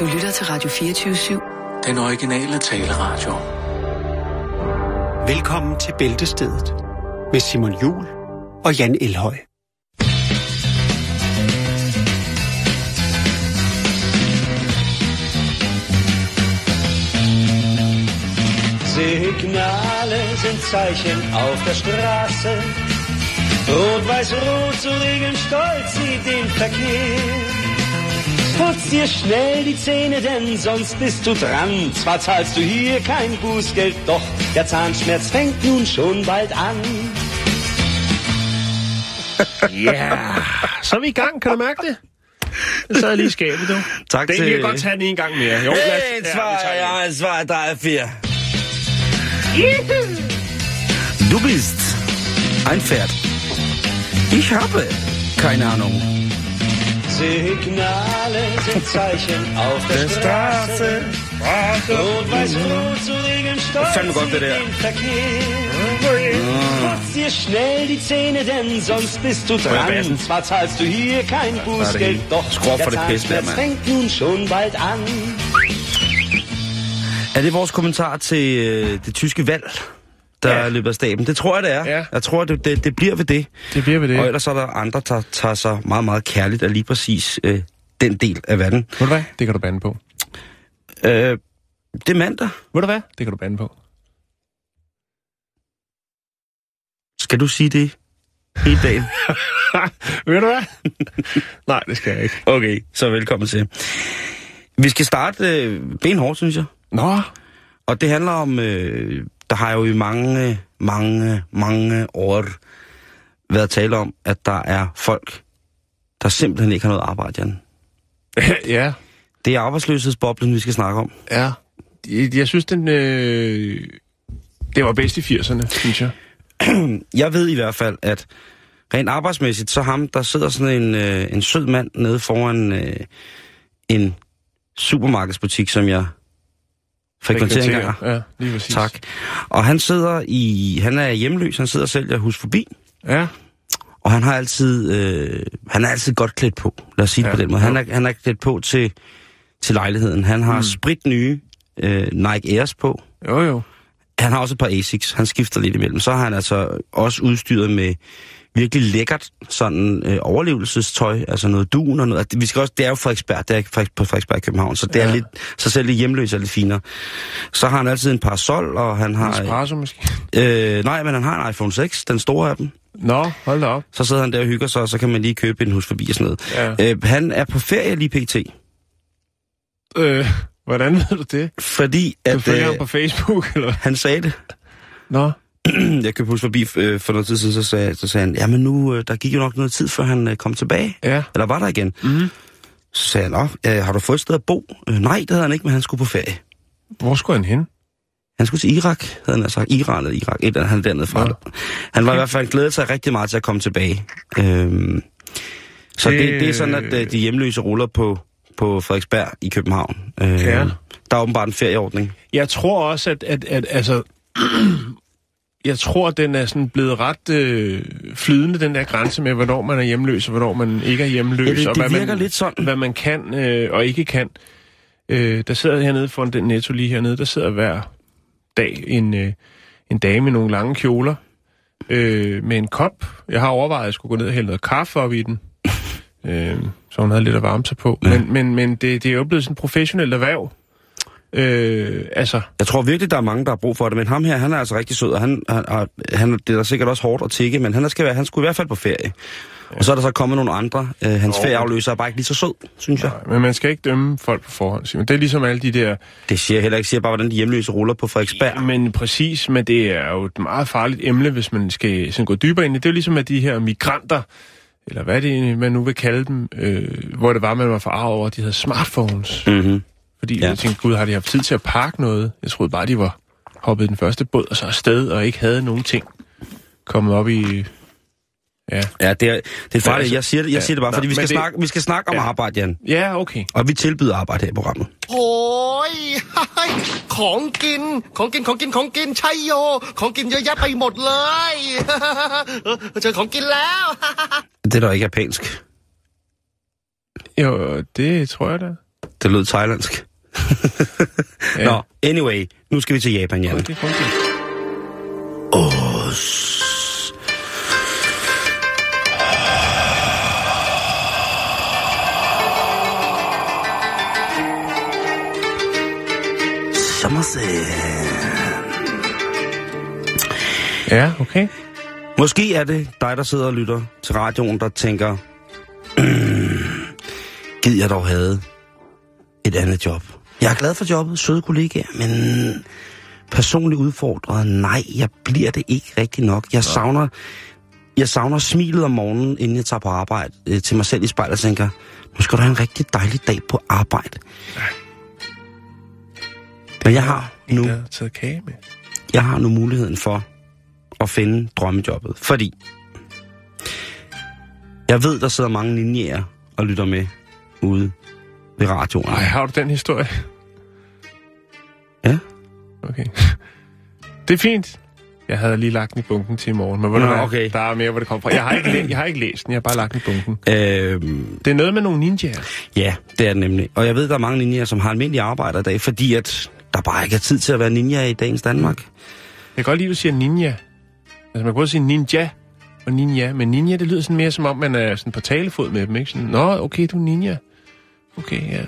Du lytter til Radio 24-7. Den originale taleradio. Velkommen til Bæltestedet med Simon Jul og Jan Elhøj. Signale sind Zeichen auf der Straße. Rot-Weiß-Rot zu regeln stolz wie den Verkehr. Putz dir schnell die Zähne, denn sonst bist du dran. Zwar zahlst du hier kein Bußgeld, doch der Zahnschmerz fängt nun schon bald an. Ja, så er vi i gang, kan du mærke det? Så er jeg lige skabet, du. Tak Den til... kan jeg godt tage den en gang mere. Jo, lad Hey, ja, zwei, tager den. ja, zwei, drei, vier. Du bist ein Pferd. Ich habe keine Ahnung. Signale sind Zeichen auf der Straße. Rot-Weiß-Rot zu regeln stolz fandme godt, wie det der. den Verkehr. Putz dir schnell die Zähne, denn sonst bist du dran. Zwar zahlst du hier kein Bußgeld, doch der der, Zahnschmerz fängt nun schon bald an. Er det vores kommentar til øh, det tyske valg, der Ja. løber af staben? Det tror jeg, det er. Ja. Jeg tror, det, det, det bliver ved det. Det bliver ved det. Og ellers er der andre, der tager sig meget, meget kærligt af lige præcis øh, den del af verden. Ved du hvad? Det kan du bande på. Øh, det er mandag. Ved du hvad? Det kan du bande på. Skal du sige det hele dagen? Ved du hvad? Nej, det skal jeg ikke. Okay, så velkommen til. Vi skal starte øh, benhårdt, synes jeg. Nå, Og det handler om, øh, der har jo i mange, mange, mange år været tale om, at der er folk, der simpelthen ikke har noget arbejde, Jan. ja, Det er arbejdsløshedsboblen, vi skal snakke om. ja. Jeg, jeg synes, den... Øh... Det var bedst i 80'erne, synes jeg. Jeg ved i hvert fald, at rent arbejdsmæssigt, så ham, der sidder sådan en, øh, en sød mand nede foran øh, en supermarkedsbutik, som jeg frekventerer engang. Ja, lige præcis. Tak. Og han sidder i, han er hjemløs, han sidder og sælger hus forbi. Ja, Og han har altid, øh, han er altid godt klædt på. Lad os sige det Ja, på den måde. Han er, han er klædt på til, til lejligheden. Han har mm. sprit nye øh, Nike Airs på. jo jo. Han har også et par Asics. Han skifter lidt imellem. Så har han altså også udstyret med virkelig lækkert sådan øh, overlevelsestøj, altså noget dun og noget. Altså, Vi skal også, det er jo Frederiksberg, det er Frederik- på Frederiksberg i København, så det Ja. er lidt, så selv det hjemløse er lidt finere. Så har han altid en parasol, og han har... Espresso måske. Øh, nej, men han har en iPhone 6, den store af dem. Nå, hold da op. Så sidder han der og hygger sig, og så kan man lige købe en hus forbi og sådan noget. Ja. Øh, han er på ferie lige pt. Øh, hvordan ved du det? Fordi Du at følger ham øh, på Facebook, eller han sagde det. Nå, Jeg købte hus forbi øh, for noget tid siden, så sagde, så sagde han, jamen nu, øh, der gik jo nok noget tid, før han øh, kom tilbage. ja. Eller var der igen? Mhm. Så sagde han, øh, har du fået et sted at bo? Øh, nej, det havde han ikke, men han skulle på ferie. Hvor skulle han hen? Han skulle til Irak, havde han sagt. Iran eller Irak, et eller andet, han er dernede fra. Nå. Han var i hvert fald glædet sig rigtig meget til at komme tilbage. Øhm, så det, Det- det er sådan, at øh, de hjemløse ruller på, på Frederiksberg i København. Øh, Ja. Der er åbenbart en ferieordning. Jeg tror også, at, at, at altså... jeg tror, den er sådan blevet ret øh, flydende, den der grænse med, hvornår man er hjemløs, og hvornår man ikke er hjemløs. Ja, det- og det hvad virker man, lidt sådan. Hvad man kan øh, og ikke kan. Øh, der sidder hernede foran den netto lige hernede, der sidder hver dag en, øh, en dame med nogle lange kjoler øh, med en kop. Jeg har overvejet, at jeg skulle gå ned og hælde noget kaffe op i den. Øh, så hun havde lidt at varme sig på. Ja. Men, men, men det, det er jo blevet sådan et professionelt erhverv. Øh, altså, Jeg tror virkelig, der er mange, der har brug for det, men ham her, han er altså rigtig sød, og han, han, han, det er sikkert også hårdt at tikke, men han, skal være, han skulle i hvert fald på ferie. Ja. Og så er der så kommet nogle andre. Øh, hans ferieafløser er bare ikke lige så sød, synes jeg. men man skal ikke dømme folk på forhånd. Simon. Det er ligesom alle de der... Det siger jeg heller ikke. Siger bare, hvordan de hjemløse ruller på Frederiksberg. Men præcis, men det er jo et meget farligt emne, hvis man skal sådan gå dybere ind i. Det er jo ligesom, at de her migranter, eller hvad det, man nu vil kalde dem, øh, hvor det var, man var forarvet over, at de havde smartphones. Mm-hmm fordi ja. jeg tænkte, gud, har de haft tid til at pakke noget? Jeg troede bare, de var hoppet den første båd og så afsted, og ikke havde nogen ting kommet op i... Ja, ja det, er, det er farligt. Altså, jeg siger det, jeg ja, siger det bare, fordi vi skal, det... snakke, vi skal snakke om arbejde, Jan. Ja, okay. Og vi tilbyder arbejde her i programmet. Hoi, hej, kongen, kongen, kongen, kongen, chai jo, kongen, jeg er i mod løg. Jeg kongen Det er da ikke japansk. Jo, det tror jeg da. Det lød thailandsk ja. Nå, anyway, nu skal vi til Japan, Jan. Okay, okay. Os. Ja, okay. Måske er det dig, der sidder og lytter til radioen, der tænker, gid jeg dog havde et andet job. Jeg er glad for jobbet, søde kollegaer, men personligt udfordret, nej, jeg bliver det ikke rigtig nok. Jeg savner, jeg savner smilet om morgenen, inden jeg tager på arbejde, øh, til mig selv i spejlet og tænker, nu skal du have en rigtig dejlig dag på arbejde. Men jeg har nu, Der er taget kage med. jeg har nu muligheden for at finde drømmejobbet, fordi jeg ved, der sidder mange ninjaer og lytter med ude ved radioen. Ej, har du den historie? Ja. Okay. Det er fint. Jeg havde lige lagt den i bunken til i morgen, men Nå, okay. der er mere, hvor det kommer fra. Jeg har ikke, læ- jeg har ikke læst den, jeg har bare lagt den i bunken. Øhm, Det er noget med nogle ninjaer. ja, det er det nemlig. Og jeg ved, der er mange ninjaer, som har almindelige arbejder i dag, fordi at der bare ikke er tid til at være ninja i dagens Danmark. Jeg kan godt lide, at du siger ninja. Altså, man kan både sige ninja og ninja, men ninja, det lyder sådan mere som om, man er sådan på talefod med dem, ikke? Sådan, Nå, okay, du er ninja. Okay, ja.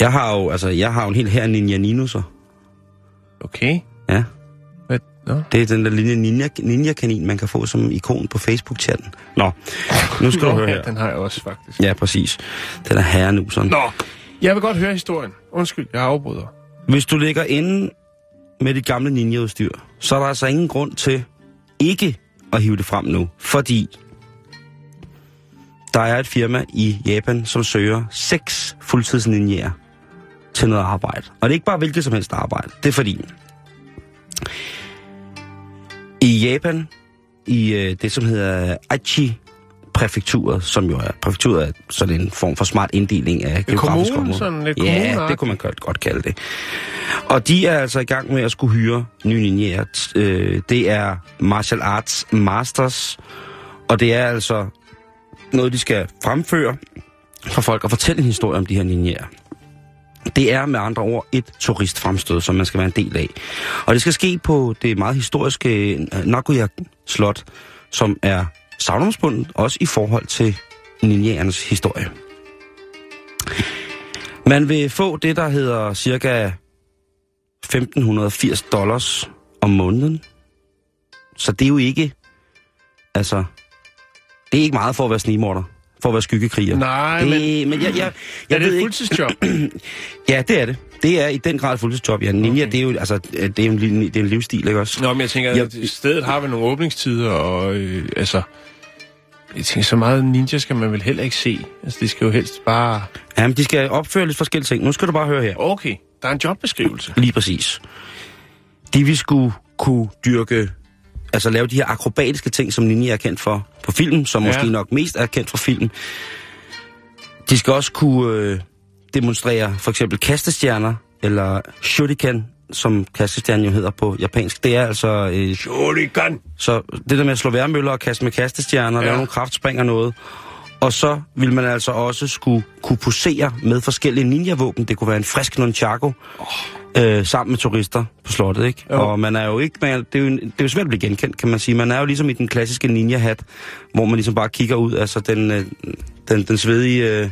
Jeg har jo, altså, jeg har jo en helt her ninja ninuser. Okay. Ja. Hvad? Nå. Det er den der lille ninja, ninja-kanin, man kan få som ikon på Facebook-chatten. Nå, nu skal du høre her. den har jeg også, faktisk. Ja, præcis. Den er herrenuseren. Nå, jeg vil godt høre historien. Undskyld, jeg afbryder. Hvis du ligger inde med dit gamle ninjaudstyr, så er der altså ingen grund til ikke at hive det frem nu. Fordi der er et firma i Japan, som søger seks fuldtidsninjaer til noget arbejde. Og det er ikke bare hvilket som helst arbejde. Det er fordi, i Japan, i øh, det som hedder Aichi præfekturet, som jo er præfekturet er sådan en form for smart inddeling af geografiske kommune, områder. sådan lidt Ja, det kunne man godt, godt kalde det. Og de er altså i gang med at skulle hyre nye ninjaer. T- Øh, det er martial arts masters, og det er altså noget, de skal fremføre for folk og fortælle en historie om de her ninjaer. Det er med andre ord et turistfremstød, som man skal være en del af. Og det skal ske på det meget historiske øh, Nagoya Slot, som er savnomsbundet, også i forhold til ninjaernes historie. Man vil få det, der hedder cirka 1580 dollars om måneden. Så det er jo ikke, altså, det er ikke meget for at være snigmorder, for at være skyggekriger. Nej, det, men- men jeg, jeg, Er jeg det ved et fuldtidsjob? Ja, det er det. Det er i den grad et fuldtidsjob, ja. Ninja, okay. det er jo altså, det er jo en, det er en livsstil, ikke også? Nå, men jeg tænker, Jeg- at stedet har vi nogle åbningstider, og øh, altså... Jeg tænker, så meget ninja skal man vel heller ikke se. Altså, det skal jo helst bare... Jamen, de skal opføre lidt forskellige ting. Nu skal du bare høre her. Okay, der er en jobbeskrivelse. Lige præcis. De vil skulle kunne dyrke, altså lave de her akrobatiske ting, som Ninja er kendt for på film, som Ja. måske nok mest er kendt for film. De skal også kunne øh, demonstrere for eksempel kastestjerner, eller shuriken, som kastestjernen jo hedder på japansk. Det er altså... Øh, Shuriken! så det der med at slå værmøller og kaste med kastestjerner. Ja. lave nogle kraftspring og noget. Og så vil man altså også skulle kunne posere med forskellige ninja-våben. Det kunne være en frisk nunchaku, oh. Øh, sammen med turister på slottet, ikke? Jo. Og man er jo ikke... Man, det, er jo, det er jo svært at blive genkendt, kan man sige. Man er jo ligesom i den klassiske ninja-hat, hvor man ligesom bare kigger ud, altså den, øh, den, den svedige... Øh,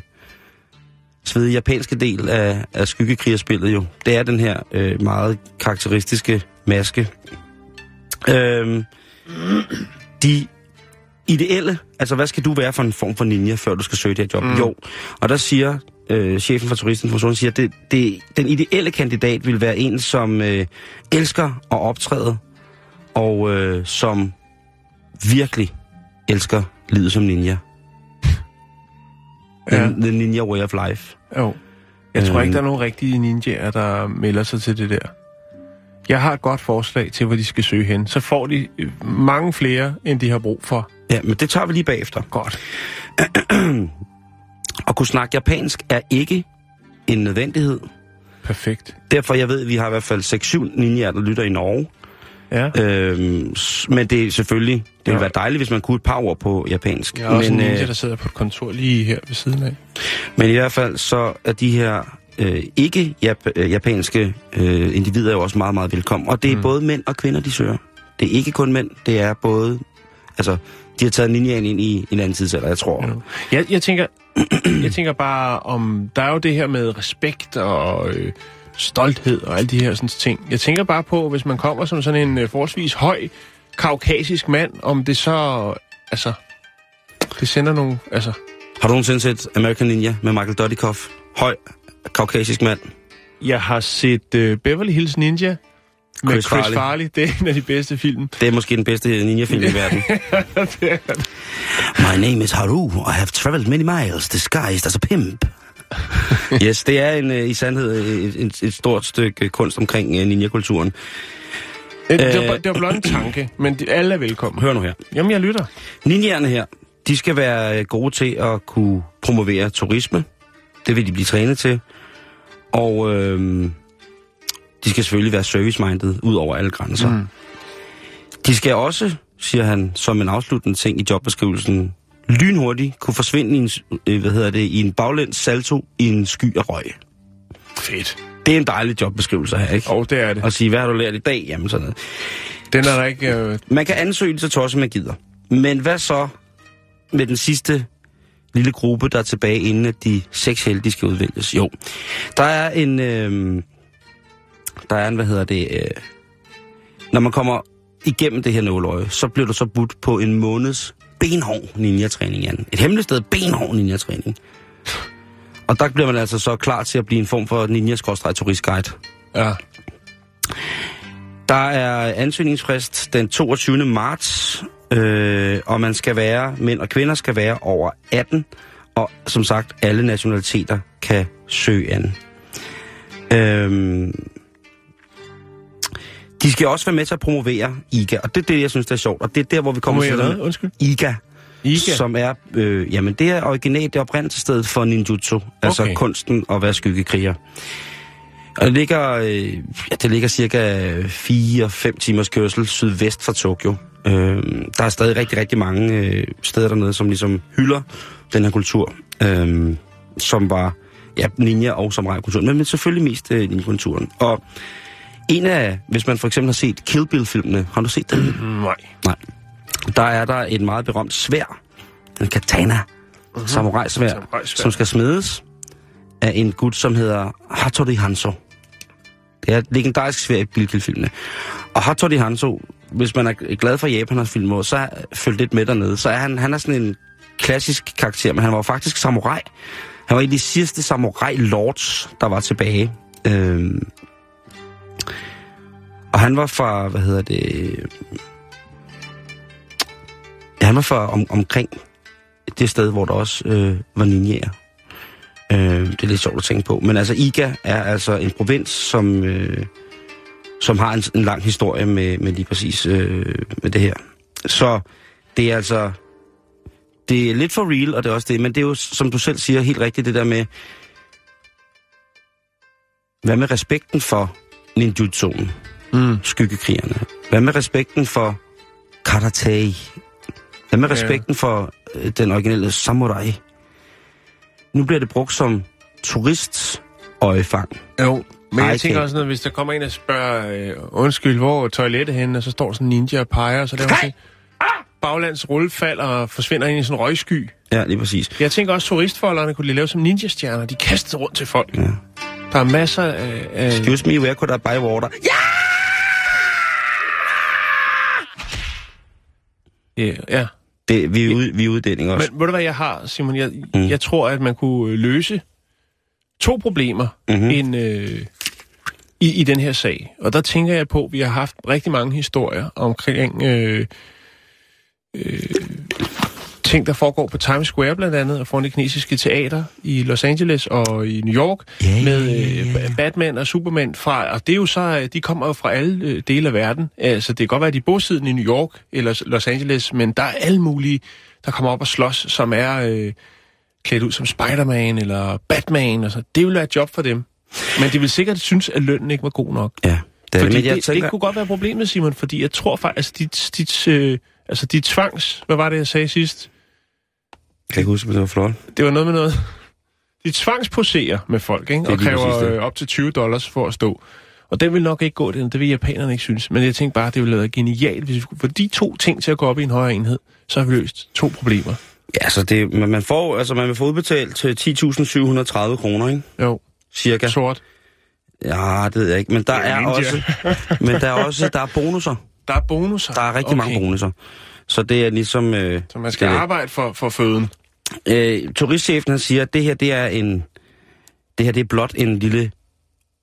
svedige japanske del af, af skyggekrigerspillet jo. Det er den her øh, meget karakteristiske maske. Øhm, de ideelle, altså hvad skal du være for en form for ninja, før du skal søge det her job? Mm. Jo, og der siger øh, chefen for turistinformationen, siger, at det, det, den ideelle kandidat vil være en, som øh, elsker at optræde, og øh, som virkelig elsker livet som ninja. Ja. The, the ninja way of life. Jo. Jeg tror Øhm. ikke, der er nogen rigtige ninjaer, der melder sig til det der. Jeg har et godt forslag til, hvor de skal søge hen. Så får de øh, mange flere, end de har brug for. Ja, men det tager vi lige bagefter. Godt. At kunne snakke japansk er ikke en nødvendighed. Perfekt. Derfor, jeg ved, at vi har i hvert fald 6-7 ninjaer, der lytter i Norge. Ja. Øhm, men det er selvfølgelig, det ville Ja. være dejligt, hvis man kunne et par ord på japansk. Jeg er også men, en ninja, øh, der sidder på et kontor lige her ved siden af. men i hvert fald så er de her øh, ikke jap- øh, japanske øh, individer jo også meget, meget velkommen. Og det er mm. både mænd og kvinder, de søger. Det er ikke kun mænd, det er både... Altså, de har taget ninjaen ind i en anden tidsalder, jeg tror. Ja. Jeg, jeg, tænker, jeg tænker bare om... Der er jo det her med respekt og øh, stolthed og alle de her sådan, ting. Jeg tænker bare på, hvis man kommer som sådan en øh, forholdsvis høj kaukasisk mand, om det så... Altså, det sender nogle... Altså, Har du nogensinde set American Ninja med Michael Dudikoff? Høj, kaukasisk mand. jeg har set øh, Beverly Hills Ninja med Chris Chris, Farley. Farley. Det er en af de bedste film. Det er måske den bedste ninja-film i verden. Det er- My name is Haru. I have traveled many miles, disguised as a pimp. yes, det er en, øh, i sandhed et, et, et stort stykke kunst omkring øh, ninja-kulturen. det, det, Øh. var, det var blot en tanke, men de, alle er velkommen. Hør nu her. Jamen, jeg lytter. Ninjaerne her, de skal være øh, gode til at kunne promovere turisme. Det vil de blive trænet til. Og øh, de skal selvfølgelig være service-minded ud over alle grænser. Mm. De skal også, siger han som en afsluttende ting i jobbeskrivelsen, lynhurtigt kunne forsvinde i en, øh, hvad hedder det, i en baglæns salto i en sky af røg. Fedt. Det er en dejlig jobbeskrivelse her, ikke? Og det er det. Og sige, hvad har du lært i dag? Jamen sådan noget. Den er der ikke... Øh, Man kan ansøge så tosset, man gider. Men hvad så med den sidste lille gruppe, der er tilbage, inden at de seks heldige skal udvælges? Jo, der er en... Øh, der er en, hvad hedder det... Øh, når man kommer igennem det her nåløje, så bliver du så budt på en måneds benhård ninja-træning, Jan. Et hemmeligt sted benhård ninja-træning. Og der bliver man altså så klar til at blive en form for ninja-turistguide. ja. Der er ansøgningsfrist den 22. marts, øh, og man skal være, mænd og kvinder skal være over 18, og som sagt, alle nationaliteter kan søge an. Øhm, de skal også være med til at promovere IGA, og det er det, jeg synes, det er sjovt. Og det er der, hvor vi kommer til? Undskyld. IGA, Iga. som er, øh, jamen det er originalt, det er oprindelsesstedet for ninjutsu, altså Okay. kunsten at være skyggekriger. Og det ligger, øh, ja, det ligger cirka 4-5 timers kørsel sydvest fra Tokyo. Øh, der er stadig rigtig, rigtig mange øh, steder dernede, som ligesom hylder den her kultur, øh, som var ja, ninja og samurai-kulturen, men, men selvfølgelig mest øh, ninja-kulturen. Og en af, hvis man for eksempel har set Kill Bill-filmene, har du set den? Nej. Nej. Der er der et meget berømt svær, en katana, uh-huh. samurai-svær, Samurai-sværd. som skal smedes af en gut, som hedder Hattori Hanzo. Det er et legendarisk svær i Bilkild-filmene. Og Hattori Hanzo, hvis man er glad for Japaners film, så følg lidt med dernede, så er han, han er sådan en klassisk karakter, men han var faktisk samurai. Han var en af de sidste samurai-lords, der var tilbage. Øhm, og han var fra, hvad hedder det... Ja, han var fra om, omkring det sted, hvor der også øh, var ninjaer. Øh, det er lidt sjovt at tænke på. Men altså, Iga er altså en provins, som, øh, som har en, en lang historie med, med lige præcis øh, med det her. Så det er altså... Det er lidt for real, og det er også det. Men det er jo, som du selv siger, helt rigtigt det der med... Hvad med respekten for ninjutsuen? Mm. Skyggekrigerne. Hvad med respekten for karate? Hvad med Ja. respekten for øh, den originale samurai? Nu bliver det brugt som turistøjefang. Jo, men jeg tænker også, noget, hvis der kommer en og spørger, øh, undskyld, hvor er toilettet henne, og så står sådan en ninja og peger, og så laver han baglands rullefald og forsvinder ind i sådan en røgsky. Ja, lige præcis. Jeg tænker også, turistfolderne kunne de lave som ninja-stjerner. De kaster rundt til folk. Ja. Der er masser af... af Excuse me, where could I buy water? Ja! ja, ja. Det, vi, er ude, vi er uddænding også. Men ved du hvad jeg har, Simon? Jeg, Mm. jeg tror, at man kunne øh, løse to problemer Mhm. mm-hmm. en, øh, i, i den her sag. Og der tænker jeg på, at vi har haft rigtig mange historier omkring øh, øh, ting, der foregår på Times Square blandt andet, og foran det kinesiske teater i Los Angeles og i New York, Ja, med ja, ja, ja. øh, Batman og Superman fra, og det er jo så, øh, de kommer jo fra alle øh, dele af verden. Altså, det kan godt være, at de er bosiddende i New York eller Los Angeles, men der er alle mulige, der kommer op og slås, som er øh, klædt ud som Spider-Man eller Batman, og så. Det vil være et job for dem. Men de vil sikkert synes, at lønnen ikke var god nok. Ja, Det, Fordi men jeg det, tænker, det kunne godt være problemet, Simon, fordi jeg tror faktisk, altså dit, dit, øh, altså dit tvangs... Hvad var det, jeg sagde sidst? Kan ikke huske, men det var flot. Det var noget med noget... De tvangsposerer med folk, ikke? Og kræver øh, op til 20 dollars for at stå. Og den vil nok ikke gå, den. det vil japanerne ikke synes. Men jeg tænkte bare, det ville være genialt, hvis vi skulle få de to ting til at gå op i en højere enhed. Så har vi løst to problemer. Ja, så det, man, får, altså, man vil få udbetalt til 10.730 kroner, ikke? Jo, Cirka. sort. Ja, det ved jeg ikke. Men der er ninja. også, men der er også der er bonusser. Der er bonusser. Der er rigtig okay. mange bonusser. Så det er ligesom... Øh, Så man skal det. arbejde for, for føden. Øh, turistchefen han siger, at det her det er en det her det er blot en lille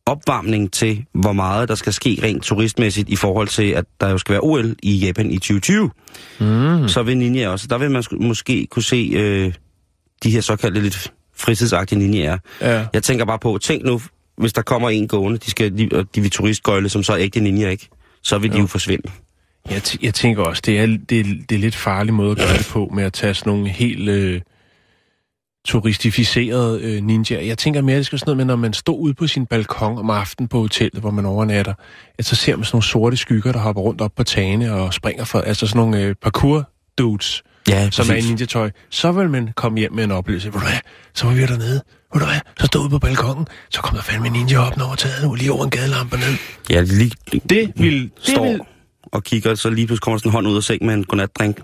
opvarmning til, hvor meget der skal ske rent turistmæssigt i forhold til, at der jo skal være OL i Japan i 2020. Mm. Så vil Ninja også. Der vil man sk- måske kunne se øh, de her såkaldte lidt fritidsagtige ninjaer. Ja. Jeg tænker bare på, tænk nu, hvis der kommer en gående, de, skal, de, og de vil turistgøjle, som så er ægte ninja, ikke? Så vil de jo, jo forsvinde. Jeg, jeg tænker også, det er, det, er, det er lidt farlig måde at gøre det på, med at tage sådan nogle helt øh, turistificerede øh, ninjaer. Jeg tænker mere, det skal sådan noget med, når man står ude på sin balkon om aftenen på hotellet, hvor man overnatter, at så ser man sådan nogle sorte skygger, der hopper rundt op på tagene og springer for, altså sådan nogle øh, parkour dudes, Ja, som er i ninja-tøj. Så vil man komme hjem med en oplevelse. Ved du hvad, så var vi dernede. Ved du hvad, så stod ude på balkongen, så kom der fandme en ninja op over taget nu, lige over en gadelampe ned. Ja, lige, Det vil... Det står vil og kigger, så lige pludselig kommer der sådan en hånd ud af sengen med en godnatdrink,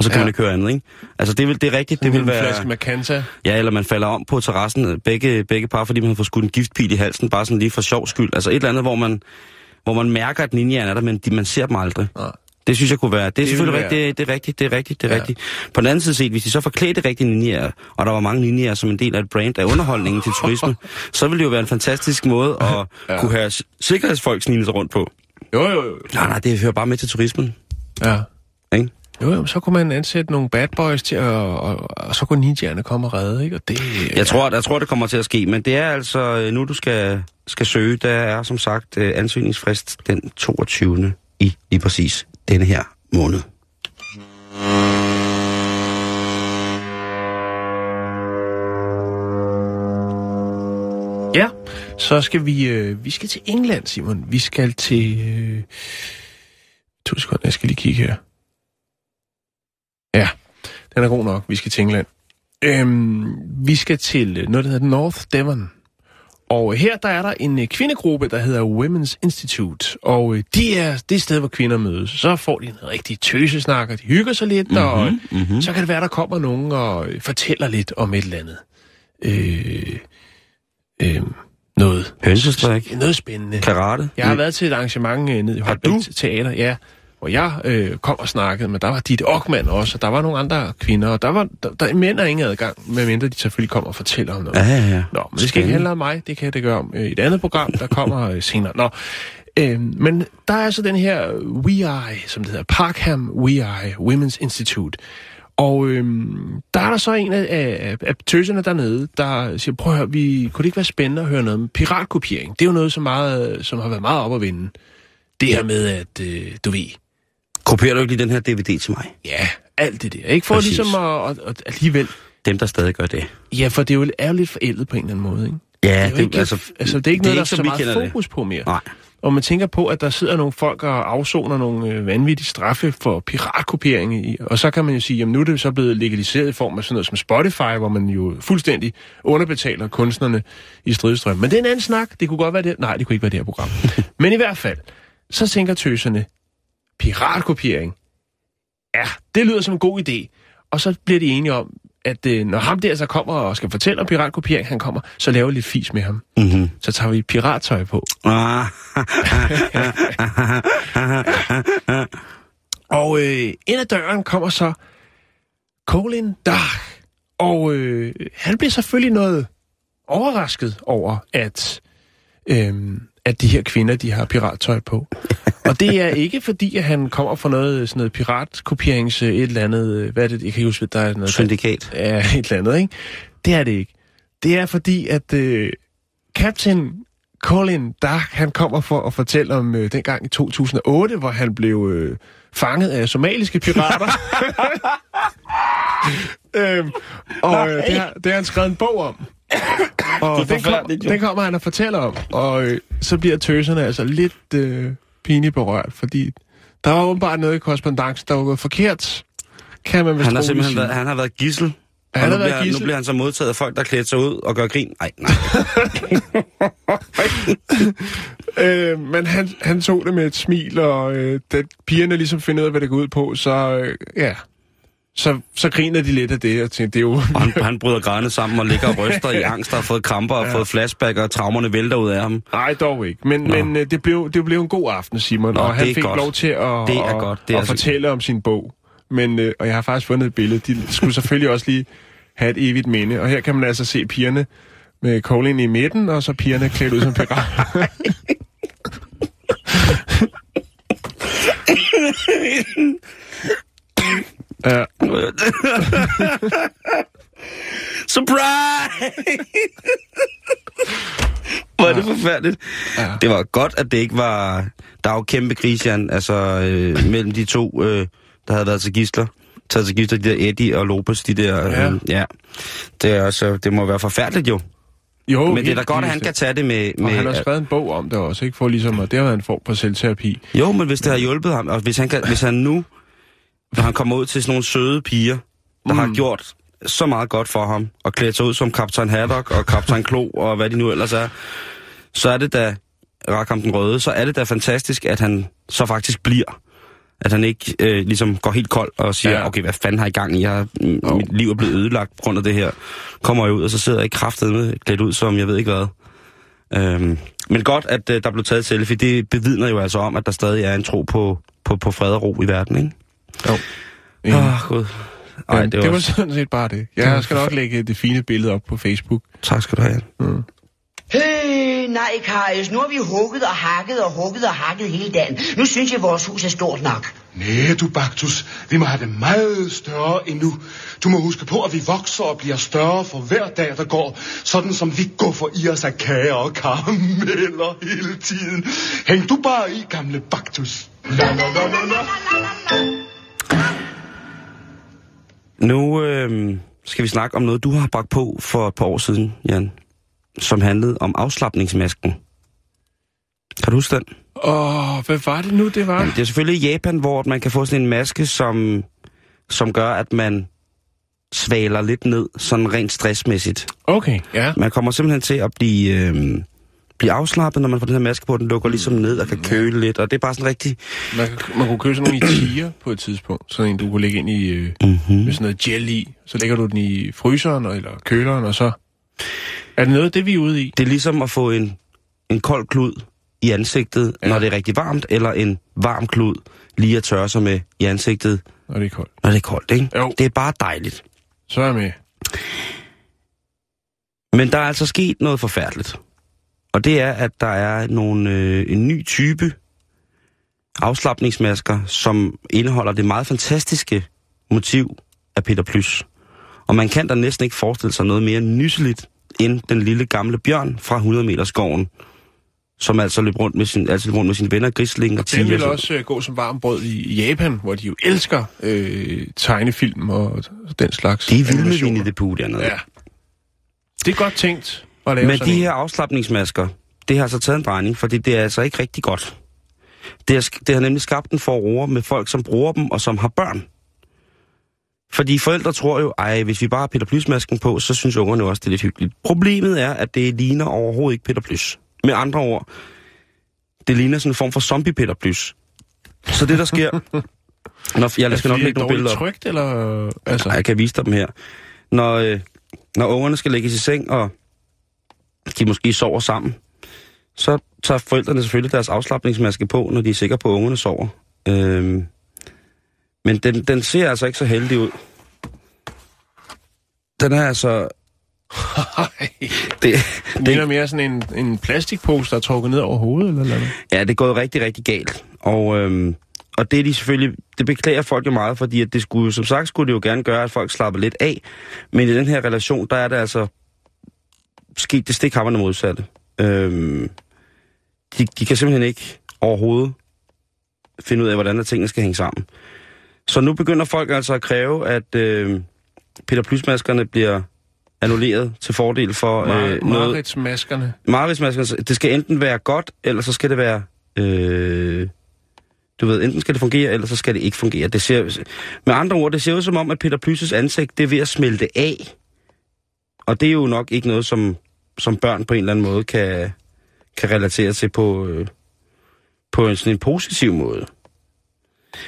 og så kan Ja. man ikke høre andet, ikke? Altså, det, vil, det er rigtigt, det vil være... flaske Macanta. Ja, eller man falder om på terrassen, begge, begge par, fordi man har fået skudt en giftpil i halsen, bare sådan lige for sjov skyld. Altså et eller andet, hvor man, hvor man mærker, at ninjaen er der, men de, man ser dem aldrig. Nej. Det synes jeg kunne være. Det er vil selvfølgelig rigtigt, det, det er rigtigt, det er rigtigt, det er Ja. rigtigt. På den anden side set, hvis de så forklædte rigtige ninjaer, og der var mange ninjaer som en del af et brand af underholdningen til turisme, så ville det jo være en fantastisk måde at Ja. kunne have sikkerhedsfolk snigende sig rundt på. Jo, jo, jo. Nej, nej, det hører bare med til turismen. Ja. Ikke? Jo, jo, så kunne man ansætte nogle bad boys til, og, og, og så kunne ninjaerne komme og redde, ikke? Og det, Jeg tror, jeg tror, det kommer til at ske, men det er altså øh, nu, du skal, skal søge. Der er som sagt øh, ansøgningsfrist den 22. i lige præcis denne her måned. Ja, så skal vi, øh, vi skal til England, Simon. Vi skal til... Øh, to sekunder, jeg skal lige kigge her. Ja, den er god nok. Vi skal til England. Øhm, vi skal til noget, der hedder North Devon. Og her der er der en øh, kvindegruppe, der hedder Women's Institute. Og øh, de er det sted, hvor kvinder mødes. Så får de en rigtig tøsesnak, og de hygger sig lidt. Mm-hmm, og mm-hmm. så kan det være, der kommer nogen og øh, fortæller lidt om et eller andet. Øh, øh, noget. Hønsestrik. Noget spændende. Karate. Jeg har været til et arrangement nede i Holbæk? Teater, ja, hvor jeg øh, kom og snakkede, men der var Ditte Ockmann også, og der var nogle andre kvinder, og der var der, der mænd er ingen adgang, medmindre de selvfølgelig kommer og fortæller om noget. Ja, ja, ja. Nå, men det skal ikke handle om mig, det kan det gøre om øh, et andet program, der kommer øh, senere. Nå, øh, men der er så den her WeEye, som det hedder, Parkham WeEye Women's Institute. Og øhm, der er der så en af, af, af tøserne dernede, der siger, prøv at høre, vi, kunne det ikke være spændende at høre noget om piratkopiering? Det er jo noget, som, meget, som har været meget op at vinde. Det her med, at øh, du ved, Kopierer du ikke lige den her DVD til mig? ja, alt det der. Ikke for Præcis. ligesom at, at, at alligevel, Dem, der stadig gør det. ja, for det er jo, er lidt forældet på en eller anden måde, ikke? Ja, det, er jo ikke, altså, altså, det er ikke det er noget, der er ikke, som så vi meget kender det. fokus på mere. Nej. Og man tænker på, at der sidder nogle folk og afsoner nogle øh, vanvittige straffe for piratkopiering. I, og så kan man jo sige, jamen nu er det så blevet legaliseret i form af sådan noget som Spotify, hvor man jo fuldstændig underbetaler kunstnerne i stridstrøm. Men det er en anden snak. Det kunne godt være det. Nej, det kunne ikke være det her program. Men i hvert fald, så tænker tøserne, piratkopiering. Ja, det lyder som en god idé. Og så bliver de enige om, at øh, når ham der så kommer og skal fortælle om piratkopiering, han kommer, så laver vi lidt fis med ham. Mm-hmm. Så tager vi pirattøj på. Ah. Og øh, ind ad døren kommer så Colin Dark. Og øh, han bliver selvfølgelig noget overrasket over, at, øh, at de her kvinder, de har pirattøj på. Og det er ikke fordi, at han kommer fra noget, sådan noget piratkopierings, øh, et eller andet, øh, hvad er det, jeg kan huske, der er noget... Syndikat. Ja, et eller andet, ikke? Det er det ikke. Det er fordi, at øh, Captain Colin Dark, han kommer for at fortælle om øh, dengang i 2008, hvor han blev øh, fanget af somaliske pirater. øhm, og øh, det, har, det har han skrevet en bog om. Og den, kom, den kommer han og fortæller om. Og øh, så bliver tøserne altså lidt øh, pinligt berørt, fordi der var åbenbart noget i korrespondancen, der var gået forkert. Kan man vist Han har simpelthen været, han har været gissel. Han og har nu, været bliver, gidsel. nu bliver han så modtaget af folk, der klæder sig ud og gør grin. Nej, nej. Øh, men han, han tog det med et smil, og øh, da pigerne ligesom finder ud af, hvad det går ud på, så øh, ja, så, så griner de lidt af det, og tænkte, det er jo... Og han, han bryder grædende sammen og ligger og ryster i angst og har fået kramper og Ja. fået flashback, og traumerne vælter ud af ham. Nej, dog ikke. Men, Nå. men øh, det, blev, det blev en god aften, Simon, Nå, og han fik godt. lov til at, Det er at, godt. Det er at altså- fortælle om sin bog. Men, øh, og jeg har faktisk fundet et billede. De skulle selvfølgelig også lige have et evigt minde. Og her kan man altså se pigerne med Colin i midten, og så pigerne klædt ud som pirater. ja, Surprise! Hvor er det forfærdeligt. Ja. Det var godt, at det ikke var... Der er jo kæmpe kris, Jan, altså øh, mellem de to, øh, der havde været til gisler. Taget til gisler, de der Eddie og Lopez, de der... Øh, Ja. ja. Det, er også, det må være forfærdeligt jo. jo, Men det er da godt, at han kan tage det med... Og med han har skrevet en bog om det også, ikke? For ligesom, og det har været en form for selvterapi. Jo, men hvis det har hjulpet ham, og hvis han, kan, hvis han nu, når han kommer ud til sådan nogle søde piger, der mm. har gjort så meget godt for ham, og klædt sig ud som kaptajn Haddock og kaptajn Klo, og hvad de nu ellers er, så er det da, Rakam den Røde, så er det da fantastisk, at han så faktisk bliver. At han ikke øh, ligesom går helt kold og siger, Ja. okay, hvad fanden har I gang i? Jeg, har- m- mit liv er blevet ødelagt på grund af det her. Kommer jeg ud, og så sidder jeg i kraftet med klædt ud som jeg ved ikke hvad. Øhm, men godt, at øh, der blev taget selfie. Det bevidner jo altså om, at der stadig er en tro på, på, på fred og ro i verden, ikke? Jo. Åh, oh, gud. Ej, Ej, det, det, var, var sådan set bare det. Jeg skal nok lægge det fine billede op på Facebook. Tak skal du have. Hey, nej, Karius, nu har vi hugget og hakket og hugget og hakket hele dagen. Nu synes jeg, at vores hus er stort nok. Nej, du Baktus. Vi må have det meget større endnu. Du må huske på, at vi vokser og bliver større for hver dag, der går. Sådan som vi går for i os af kager og karameller hele tiden. Hæng du bare i, gamle Baktus. La, la, la, la, la. Nu øh, skal vi snakke om noget, du har bragt på for et par år siden, Jan, som handlede om afslappningsmasken. Kan du huske den? Åh, hvad var det nu, det var? Det er selvfølgelig i Japan, hvor man kan få sådan en maske, som, som gør, at man svaler lidt ned, sådan rent stressmæssigt. Okay, ja. Man kommer simpelthen til at blive, øh, blive afslappet, når man får den her maske på. Den lukker ligesom ned og kan køle lidt, og det er bare sådan rigtig... Man, man kunne købe sådan nogle i tiger på et tidspunkt. Sådan en, du kunne lægge ind i, øh, Mm-hmm. med sådan noget gel i. Så lægger du den i fryseren eller køleren, og så... Er det noget det, vi er ude i? Det er ligesom at få en, en kold klud i ansigtet, ja. når det er rigtig varmt, eller en varm klud lige at tørre sig med i ansigtet, Når det er koldt. når det er koldt, ikke? Jo. Det er bare dejligt. Så er jeg med. Men der er altså sket noget forfærdeligt. Og det er, at der er nogle, øh, en ny type afslappningsmasker, som indeholder det meget fantastiske motiv af Peter Plys. Og man kan da næsten ikke forestille sig noget mere nysseligt end den lille gamle bjørn fra 100 meter skoven, som altså løb rundt med, sin, altså løb rundt med sine venner, grisling og Den tiger. vil også øh, gå som varm brød i Japan, hvor de jo elsker øh, tegnefilm og den slags De er vilde med. Winnie the Pooh dernede. Ja. Det er godt tænkt at lave Men sådan de en. her afslappningsmasker, det har altså taget en drejning, fordi det er altså ikke rigtig godt. Det har, sk- det har nemlig skabt en forroer med folk, som bruger dem og som har børn. Fordi forældre tror jo, ej, hvis vi bare har Peter Plys-masken på, så synes ungerne også, det er lidt hyggeligt. Problemet er, at det ligner overhovedet ikke Peter Plys. Med andre ord, det ligner sådan en form for zombie Peter Plys. Så det, der sker... Når, jeg skal nok lægge nogle billeder op. trygt, eller... Altså, Nej, jeg kan vise dig dem her. Når, øh, når ungerne skal lægges i seng, og de måske sover sammen, så tager forældrene selvfølgelig deres afslappningsmaske på, når de er sikre på, at ungerne sover. Øhm, men den, den ser altså ikke så heldig ud. Den er altså... det, Det, det ligner mere sådan en, en plastikpose, der er trukket ned over hovedet, eller noget. ja, det er gået rigtig, rigtig galt. Og, øhm, og det er de selvfølgelig... Det beklager folk jo meget, fordi at det skulle, som sagt skulle det jo gerne gøre, at folk slapper lidt af. Men i den her relation, der er det altså sket det stikhammerne modsatte. Øhm, de, de kan simpelthen ikke overhovedet finde ud af, hvordan at tingene skal hænge sammen. Så nu begynder folk altså at kræve, at øh, Peter Plysmaskerne bliver annulleret til fordel for Mar- øh, noget... Maritsmaskerne. Mareridsmaskerne, det skal enten være godt, eller så skal det være... Øh, du ved, enten skal det fungere, eller så skal det ikke fungere. Det ser, med andre ord, det ser ud som om, at Peter Plysses ansigt, det er ved at smelte af. Og det er jo nok ikke noget, som, som børn på en eller anden måde kan, kan relatere til på, øh, på en, sådan en positiv måde.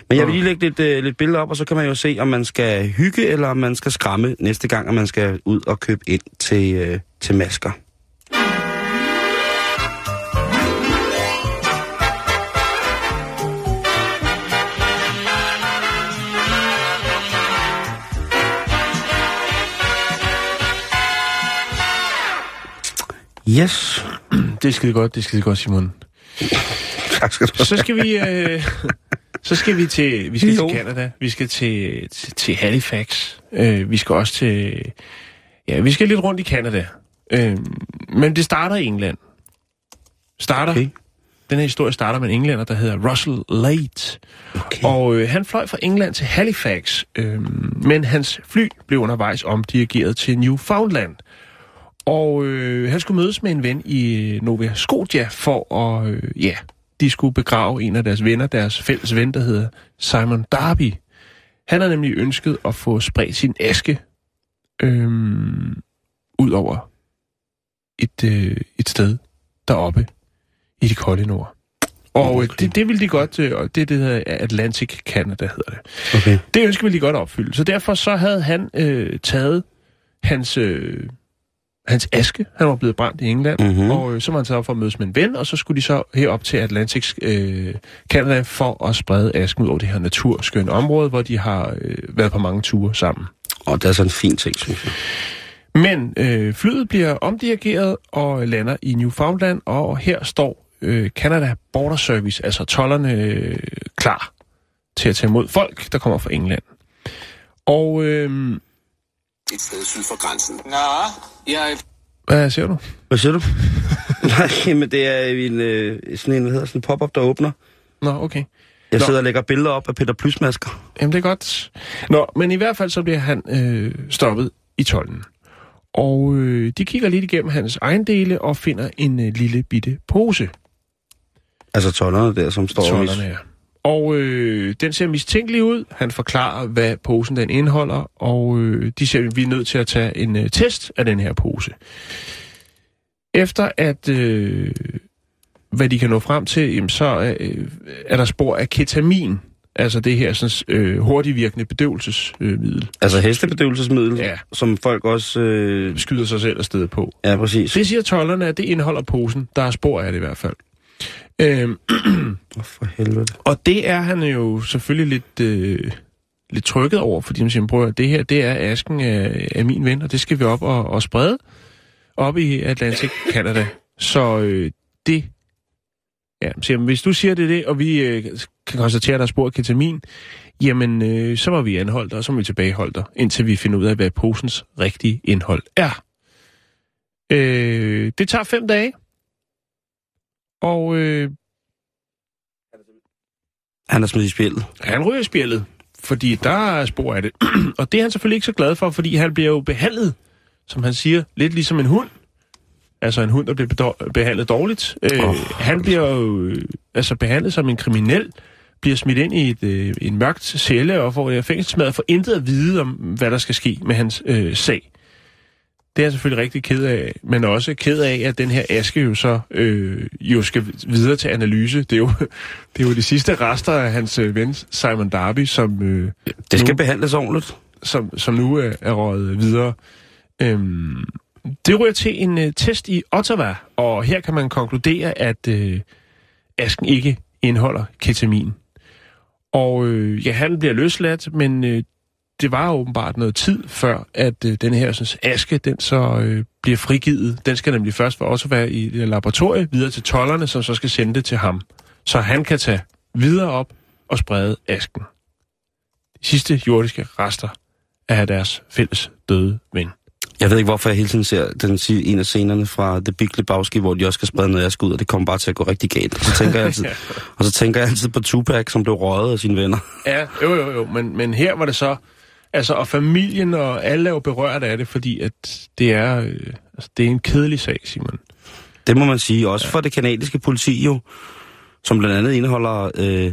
Men jeg vil lige lægge lidt, øh, lidt billeder op, og så kan man jo se, om man skal hygge, eller om man skal skræmme næste gang, at man skal ud og købe ind til, øh, til masker. Yes. Det er skide godt, det er skide godt, Simon. Tak skal du Så skal vi, øh, så skal vi til, vi skal Jo. til Canada. Vi skal til, til, til Halifax. Øh, vi skal også til, ja, vi skal lidt rundt i Canada. Øh, men det starter i England. Starter, okay. den her historie starter med en englænder, der hedder Russell Late. Okay. Og øh, han fløj fra England til Halifax, øh, men hans fly blev undervejs omdirigeret til Newfoundland. Og øh, han skulle mødes med en ven i øh, Nova Scotia for at, øh, ja, de skulle begrave en af deres venner, deres fælles ven, der hedder Simon Darby. Han har nemlig ønsket at få spredt sin aske øh, ud over et, øh, et sted deroppe i det kolde nord. Og øh, det, det vil de godt, øh, og det er det, der hedder Atlantic Canada, hedder det. okay. Det ønsker vi de godt opfylde. Så derfor så havde han øh, taget hans, øh, hans aske. Han var blevet brændt i England. Mhm. Og øh, så var han taget op for at mødes med en ven, og så skulle de så herop til Atlantic øh, Canada for at sprede asken ud over det her naturskønne område, hvor de har øh, været på mange ture sammen. Og det er sådan en fin ting, synes jeg. Men øh, flyet bliver omdirigeret og lander i Newfoundland, og her står øh, Canada Border Service, altså tollerne, øh, klar til at tage imod folk, der kommer fra England. Og øh, et sted syd for grænsen. Nå, jeg... hvad siger du? Hvad siger du? Nej, men det er en, øh, sådan en, hvad hedder sådan en pop-up, der åbner. Nå, okay. Jeg Nå. sidder og lægger billeder op af Peter Plysmasker. Jamen, det er godt. Nå, men i hvert fald så bliver han øh, stoppet i tolden. Og øh, de kigger lidt igennem hans ejendele og finder en øh, lille bitte pose. Altså tollerne der, som står Tollerne er. Og øh, den ser mistænkelig ud. Han forklarer, hvad posen den indeholder, og øh, de siger, at vi er nødt til at tage en øh, test af den her pose. Efter at, øh, hvad de kan nå frem til, jamen, så øh, er der spor af ketamin. Altså det her sådan, øh, hurtigvirkende bedøvelsesmiddel. Altså hestebedøvelsesmiddel, Ja. som folk også... Øh, Skyder sig selv afsted på. ja, præcis. Det siger tollerne, at det indeholder posen. Der er spor af det i hvert fald. Øhm, for helvede. Og det er han jo selvfølgelig lidt, øh, lidt trykket over, fordi man siger, prøv at det her, det er asken af, af min ven, og det skal vi op og, og sprede op i Atlantic Canada. Så øh, det, ja, siger, han, hvis du siger det det, og vi øh, kan konstatere, at der er spor af ketamin, jamen øh, så var vi anholdt, og så må vi tilbageholde dig, indtil vi finder ud af, hvad posens rigtige indhold er. Øh, det tager fem dage, og øh, Han er smidt i spillet. Han ryger i spjældet, fordi der er spor af det. og det er han selvfølgelig ikke så glad for, fordi han bliver jo behandlet, som han siger, lidt ligesom en hund. Altså en hund, der bliver behandlet dårligt. Øh, Åh, han bliver jo øh, altså behandlet som en kriminel, bliver smidt ind i et, øh, en mørkt celle og får et fængselsmad for intet at vide om, hvad der skal ske med hans øh, sag. Det er jeg selvfølgelig rigtig ked af, men også ked af, at den her aske jo så øh, jo skal videre til analyse. Det er jo, det er jo de sidste rester af hans øh, ven Simon Darby, som, øh, Det skal Nu- behandles ordentligt. som, som nu er, er røget videre. Øhm, det ryger til en øh, test i Ottawa, og her kan man konkludere, at øh, asken ikke indeholder ketamin. Og øh, ja, han bliver løsladt, men øh, det var åbenbart noget tid før, at øh, den her sådan, aske, den så øh, bliver frigivet. Den skal nemlig først for Ottawa i det laboratorie, videre til tollerne, som så skal sende det til ham. Så han kan tage videre op og sprede asken. De sidste jordiske rester af deres fælles døde ven. Jeg ved ikke, hvorfor jeg hele tiden ser den, en af scenerne fra The Big Lebowski, hvor de også skal sprede noget aske ud, og det kommer bare til at gå rigtig galt. Og så tænker jeg altid, og så tænker jeg altid på Tupac, som blev røget af sine venner. Ja, jo, jo, jo, men, men her var det så, Altså, og familien og alle er jo berørt af det, fordi at det er, øh, altså, det er en kedelig sag, Simon. Det må man sige. Også ja. for det kanadiske politi jo, som blandt andet indeholder øh,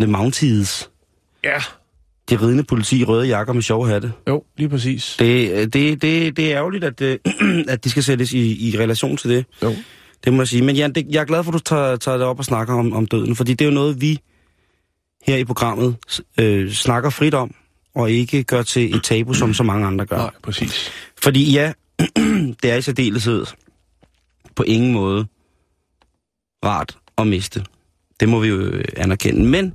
The Mounties. Ja. De ridende politi i røde jakker med sjove hatte. Jo, lige præcis. Det, øh, det, det, det er ærgerligt, at, øh, at de skal sættes i, i relation til det. Jo. Det må jeg sige. Men Jan, det, jeg er glad for, at du tager, tager det op og snakker om, om døden, fordi det er jo noget, vi her i programmet øh, snakker frit om, og ikke gør til et tabu, som så mange andre gør. Nej, præcis. Fordi ja, det er i særdeleshed på ingen måde rart at miste. Det må vi jo øh, anerkende. Men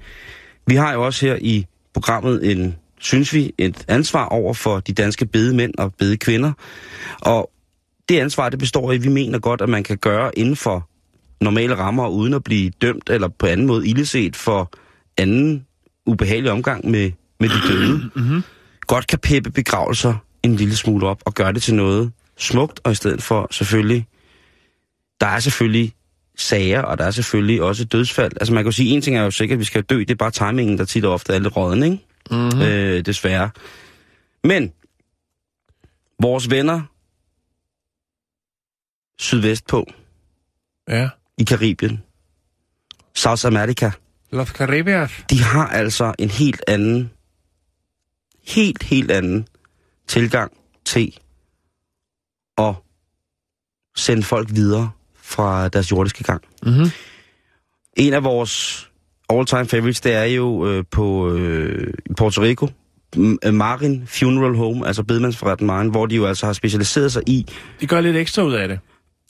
vi har jo også her i programmet en, synes vi, et ansvar over for de danske bedemænd og bedekvinder. Og det ansvar, det består i, at vi mener godt, at man kan gøre inden for normale rammer, uden at blive dømt eller på anden måde illeset for anden ubehagelig omgang med, med de døde. Mm-hmm. Godt kan peppe begravelser en lille smule op og gøre det til noget smukt, og i stedet for selvfølgelig, der er selvfølgelig sager, og der er selvfølgelig også dødsfald. Altså man kan jo sige, en ting er jo sikkert, at vi skal dø, det er bare timingen, der tit og ofte er lidt råden, ikke? Mm-hmm. Øh, desværre. Men, vores venner sydvest på, Ja. i Karibien, South America, Los Caribbean. de har altså en helt anden, helt, helt anden tilgang til at sende folk videre fra deres jordiske gang. Mm-hmm. En af vores all-time favorites, det er jo øh, på øh, Puerto Rico, M- Marin Funeral Home, altså bedemandsforretten Marin, hvor de jo altså har specialiseret sig i De gør lidt ekstra ud af det.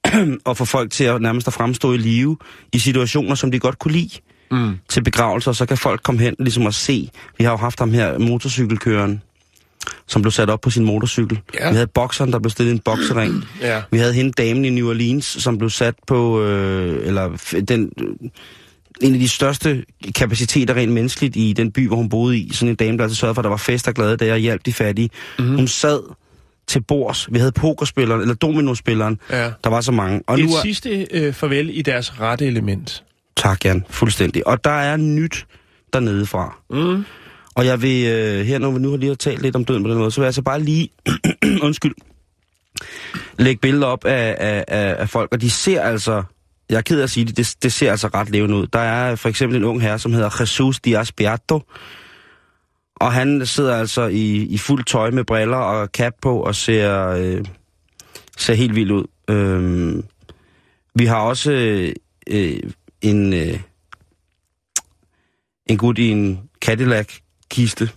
at få folk til at nærmest at fremstå i live i situationer, som de godt kunne lide Mm. til begravelser, så kan folk komme hen ligesom at se. Vi har jo haft ham her, motorcykelkøreren, som blev sat op på sin motorcykel. Ja. Vi havde bokseren, der blev stillet i en boksering. Ja. Vi havde hende damen i New Orleans, som blev sat på øh, eller den, øh, en af de største kapaciteter rent menneskeligt i den by, hvor hun boede i. Sådan en dame, der altid sørgede for, at der var fest og glade der og hjalp de fattige. Mm-hmm. Hun sad til bords. Vi havde pokerspilleren, eller dominospilleren. Ja. Der var så mange. Og Et nu er, sidste øh, farvel i deres rette element. Tak, Jan. Fuldstændig. Og der er nyt dernede fra. Mm. Og jeg vil, øh, her når vi nu har lige talt lidt om døden på den måde, så vil jeg altså bare lige, undskyld, lægge billeder op af, af, af, af folk, og de ser altså, jeg er ked af at sige det, det, det ser altså ret levende ud. Der er for eksempel en ung herre, som hedder Jesus Diaz Beato, og han sidder altså i, i fuld tøj med briller og cap på og ser, øh, ser helt vild ud. Øhm, vi har også øh, en, øh, en gut i en Cadillac-kiste.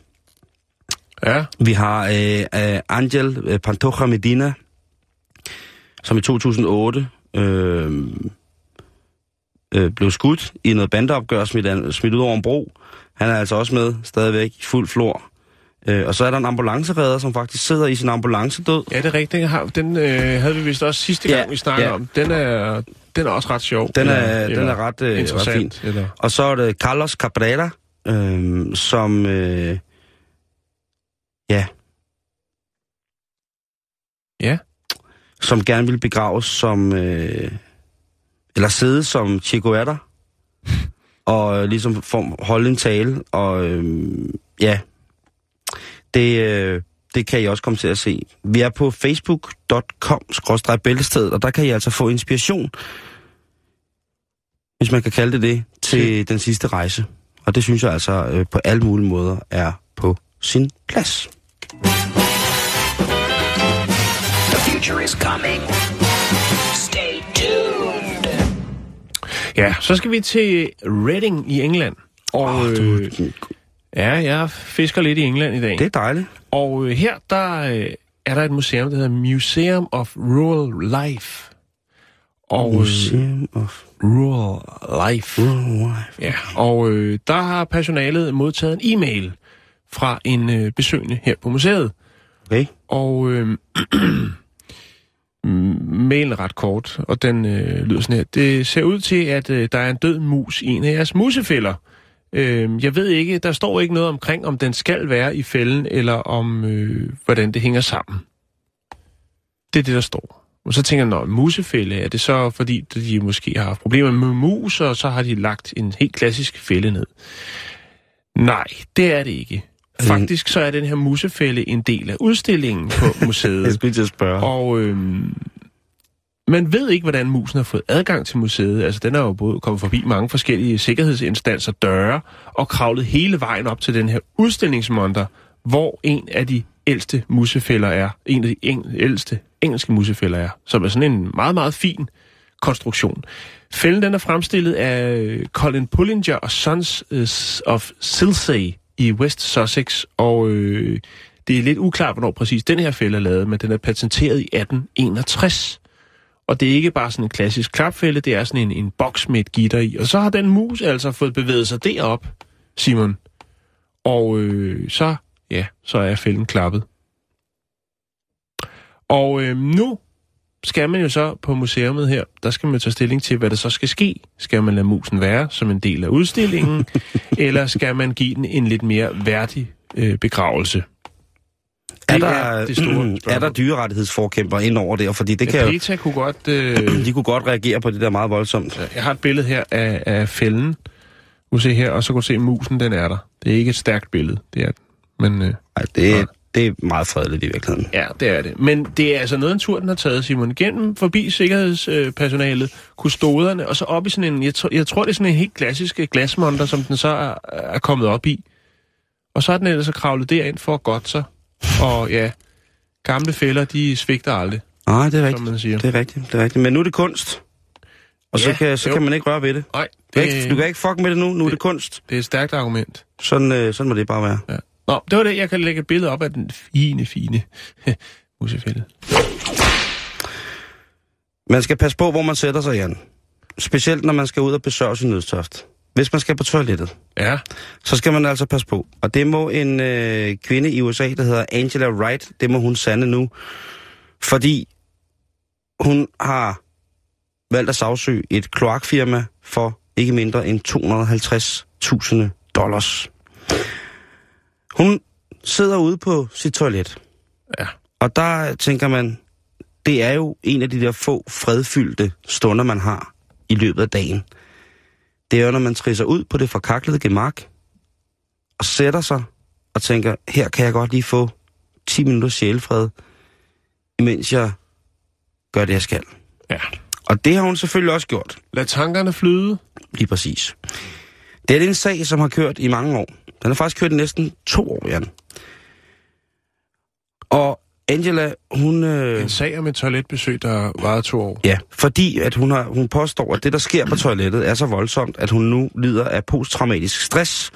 Ja. Vi har øh, øh, Angel øh, Pantoja Medina, som i 2008 øh, øh, blev skudt i noget bandeopgør, smidt, smidt ud over en bro. Han er altså også med stadigvæk i fuld flor. Øh, og så er der en ambulanceredder, som faktisk sidder i sin ambulance død. Ja, det er rigtigt. Den øh, havde vi vist også sidste gang, Ja, vi snakkede ja. om. Den er, den er også ret sjov. Den er, Eller- den er ret, øh, ret fin. interessant. Eller, Og så er det Carlos Cabrera, øh, som... Øh, ja. Ja. Som gerne vil begraves som... Øh, eller sidde som Che Guevara. og øh, ligesom form, holde en tale. Og øh, ja, det, øh, det kan I også komme til at se. Vi er på facebook.com-bæltestedet, og der kan I altså få inspiration, hvis man kan kalde det det, til den sidste rejse. Og det synes jeg altså øh, på alle mulige måder er på sin plads. The future is coming. Stay tuned. ja, så skal vi til Reading i England. Og Åh, du, ja, jeg fisker lidt i England i dag. det er dejligt. Og øh, her der øh, er der et museum, der hedder Museum of Rural Life. Og, øh, Museum of Rural Life. Rural Life. Ja, og øh, der har personalet modtaget en e-mail fra en øh, besøgende her på museet. Okay. Og øh, mailen er ret kort, og den øh, lyder sådan her. Det ser ud til, at øh, der er en død mus i en af jeres musefælder. Øh, jeg ved ikke, der står ikke noget omkring, om den skal være i fælden, eller om, øh, hvordan det hænger sammen. Det er det, der står. Og så tænker jeg, når musefælde, er det så fordi, de måske har haft problemer med mus, og så har de lagt en helt klassisk fælde ned? Nej, det er det ikke. Faktisk så er den her musefælde en del af udstillingen på Jeg museet. skulle til at spørge. Og øhm, man ved ikke, hvordan musen har fået adgang til museet. Altså, den er jo både kommet forbi mange forskellige sikkerhedsinstanser, døre, og kravlet hele vejen op til den her udstillingsmonter, hvor en af de ældste musefælder er. En af de eng- ældste engelske musefælder er. Som er sådan en meget, meget fin konstruktion. Fælden den er fremstillet af øh, Colin Pullinger og Sons øh, of Silsey i West Sussex, og øh, det er lidt uklart, hvornår præcis den her fælde er lavet, men den er patenteret i 1861. Og det er ikke bare sådan en klassisk klapfælde, det er sådan en, en boks med et gitter i. Og så har den mus altså fået bevæget sig derop, Simon. Og øh, så, ja, så er fælden klappet. Og øh, nu skal man jo så på museet her, der skal man tage stilling til, hvad der så skal ske. Skal man lade musen være som en del af udstillingen, eller skal man give den en lidt mere værdig øh, begravelse? Er Det der, er det store er der dyrerettighedsforkæmper ind over der? Fordi det kan Ja, PETA kunne godt... Øh, de kunne godt reagere på det der meget voldsomt. jeg har et billede her af, af fælden. Du se her, og så kan du se, at musen den er der. Det er ikke et stærkt billede, det er. Men øh, Ej, det, det er meget fredeligt i virkeligheden. ja, det er det. Men det er altså noget, en tur, den har taget, Simon. Gennem forbi sikkerhedspersonalet, kustoderne, og så op i sådan en... Jeg, tror, jeg tror, det er sådan en helt klassisk glasmonter, som den så er, er kommet op i. Og så er den ellers så kravlet derind for at godt sig. Og ja, gamle fælder, de svigter aldrig, Nej, det er som rigtigt. man siger. Det er rigtigt, det er rigtigt. Men nu er det kunst. Og så, Ja, kan, så jo. kan man ikke røre ved det. Nej, Du kan, det, ikke, du kan ikke fuck med det nu, nu er det kunst. det er et stærkt argument. Sådan, øh, sådan må det bare være. Ja. Nå, det var det. Jeg kan lægge et billede op af den fine, fine musefælde. Man skal passe på, hvor man sætter sig, Jan. Specielt, når man skal ud og besøge sin nødstørst. Hvis man skal på toilettet, Ja, så skal man altså passe på. Og det må en øh, kvinde i USA, der hedder Angela Wright, det må hun sande nu. Fordi hun har valgt at sagsøge et kloakfirma for ikke mindre end 250.000 dollars. Hun sidder ude på sit toilet. Ja. Og der tænker man, det er jo en af de der få fredfyldte stunder, man har i løbet af dagen. Det er jo, når man trisser ud på det forkaklede gemak, og sætter sig og tænker, her kan jeg godt lige få 10 minutters sjælfred, imens jeg gør det, jeg skal. ja. Og det har hun selvfølgelig også gjort, Lad tankerne flyde. lige præcis. Det er en sag, som har kørt i mange år. Den har faktisk kørt i næsten to år, Jan. Og Angela, hun... Øh, En sag om et toiletbesøg, der varede to år. Ja, fordi at hun, har, hun påstår, at det, der sker på toilettet, er så voldsomt, at hun nu lider af posttraumatisk stress,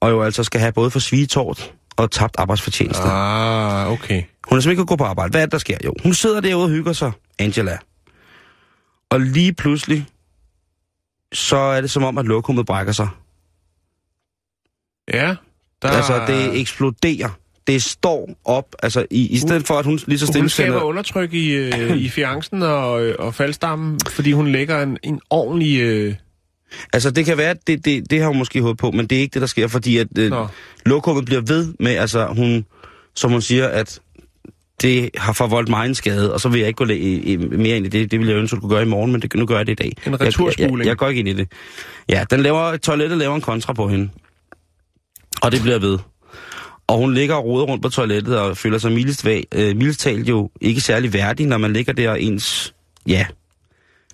og jo altså skal have både for svigetort og tabt arbejdsfortjeneste. Ah. Okay. Hun er simpelthen ikke gå på arbejde. Hvad er det, der sker? Jo, hun sidder derude og hygger sig, Angela. Og lige pludselig, så er det som om, at lokummet brækker sig. Ja, der... Altså, det eksploderer. Det står op, altså i, i stedet for, at hun lige så stille Hun skaber sender... undertryk i, øh, i fiancen og, øh, og faldstammen, fordi hun lægger en, en ordentlig... Øh... Altså, det kan være, at det, det, det har hun måske håbet på, men det er ikke det, der sker, fordi at øh, Nå. lokummet bliver ved med, altså hun, som hun siger, at det har forvoldt mig en skade, og så vil jeg ikke gå i, i, mere ind i det. Det ville jeg ønske, at kunne gøre i morgen, men det, nu gør jeg det i dag. En Jeg, jeg, jeg, jeg går ikke ind i det. Ja, den laver, toilettet laver en kontra på hende. Og det bliver ved. Og hun ligger og roder rundt på toilettet og føler sig mildest, væ- øh, mildest talt jo ikke særlig værdig, når man ligger der og ens, ja,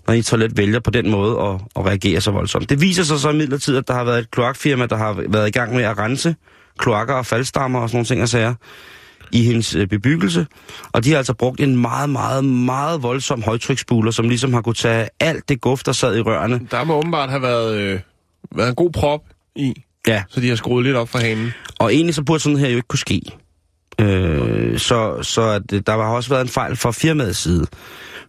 når ens toilet vælger på den måde at, at reagere så voldsomt. Det viser sig så imidlertid, at der har været et kloakfirma, der har været i gang med at rense kloakker og faldstammer og sådan nogle ting og sager i hendes øh, bebyggelse. Og de har altså brugt en meget, meget, meget voldsom højtryksspuler, som ligesom har kunne tage alt det guf, der sad i rørene. Der må åbenbart have været, øh, været en god prop i, Ja, så de har skruet lidt op for hanen. og egentlig så burde sådan her jo ikke kunne ske. Øh, så så at, øh, der har også været en fejl fra firmaets side.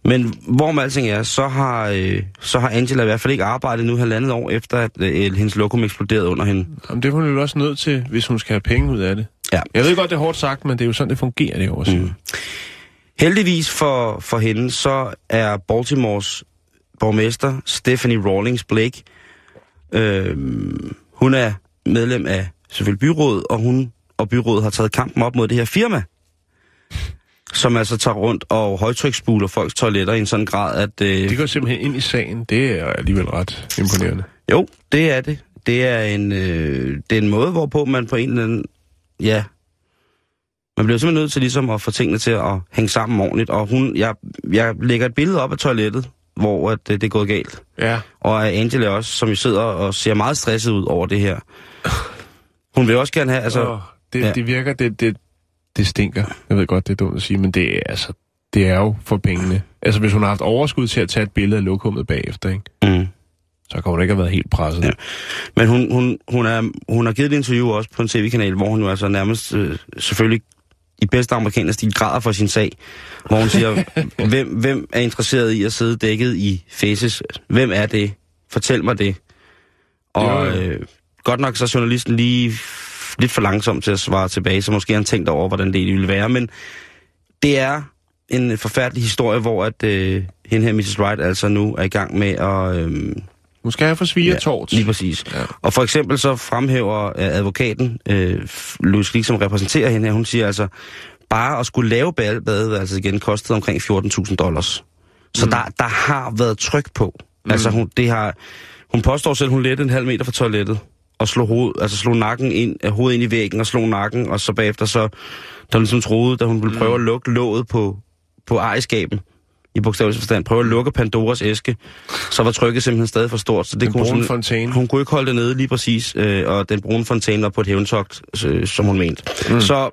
Men hvor med alting er, så har, øh, så har Angela i hvert fald ikke arbejdet nu halvandet år efter, at øh, hendes lokum eksploderede under hende. Jamen, det er hun jo også nødt til, hvis hun skal have penge ud af det. Ja. Jeg ved godt, det er hårdt sagt, men det er jo sådan, det fungerer det over mm. Heldigvis for, for hende, så er Baltimores borgmester Stephanie Rawlings Blake, øh, hun er medlem af selvfølgelig byrådet, og hun og byrådet har taget kampen op mod det her firma, som altså tager rundt og højtryksspuler folks toiletter i en sådan grad, at... Øh, Det går simpelthen ind i sagen. Det er alligevel ret imponerende. Jo, det er det. Det er en, øh, det er en måde, hvorpå man på en eller anden ja, man bliver simpelthen nødt til ligesom at få tingene til at hænge sammen ordentligt. Og hun, jeg, jeg lægger et billede op af toilettet, hvor at det, det er gået galt. Ja. Og Angela også, som jo sidder og ser meget stresset ud over det her. Hun vil også gerne have, altså... Altså, det, ja. det virker, det, det, det stinker. Jeg ved godt, det er dumt at sige, men det er, altså, det er jo for pengene. Altså, hvis hun har haft overskud til at tage et billede af lokummet bagefter, ikke? Mm. så kan hun ikke have været helt presset. Ja. Men hun, hun, hun, er, hun har givet et interview også på en tv-kanal, hvor hun jo altså nærmest øh, selvfølgelig i bedste amerikaner stil græder for sin sag. Hvor hun siger, hvem, hvem er interesseret i at sidde dækket i faces? Hvem er det? Fortæl mig det. Og Jo, jo. øh, godt nok så er journalisten lige lidt for langsom til at svare tilbage, så måske har han tænkt over, hvordan det egentlig ville være. Men det er en forfærdelig historie, hvor at øh, hende her, Mrs. Wright, altså nu er i gang med at... Øh, Hun skal have for svigertort. Lige præcis. Ja. Og for eksempel så fremhæver øh, advokaten, øh, Louis Glick, som repræsenterer hende her, hun siger altså, bare at skulle lave bade- badeværelset igen kostede omkring 14.000 dollars. Så mm. der, der har været tryk på. Mm. Altså hun, det har, hun påstår selv, hun lette en halv meter fra toilettet og slog, hoved, altså slog nakken ind, øh, hovedet ind i væggen og slog nakken, og så bagefter så, hun ligesom troede, da hun ville prøve at lukke låget på, på ejerskaben, i bogstavelig forstand, prøve at lukke Pandoras æske, så var trykket simpelthen stadig for stort. Så det Den kunne hun brune simpelthen- fontæne. Hun kunne ikke holde det nede lige præcis, øh, og den brune fontæne var på et hævntogt, øh, som hun mente. Mm. Så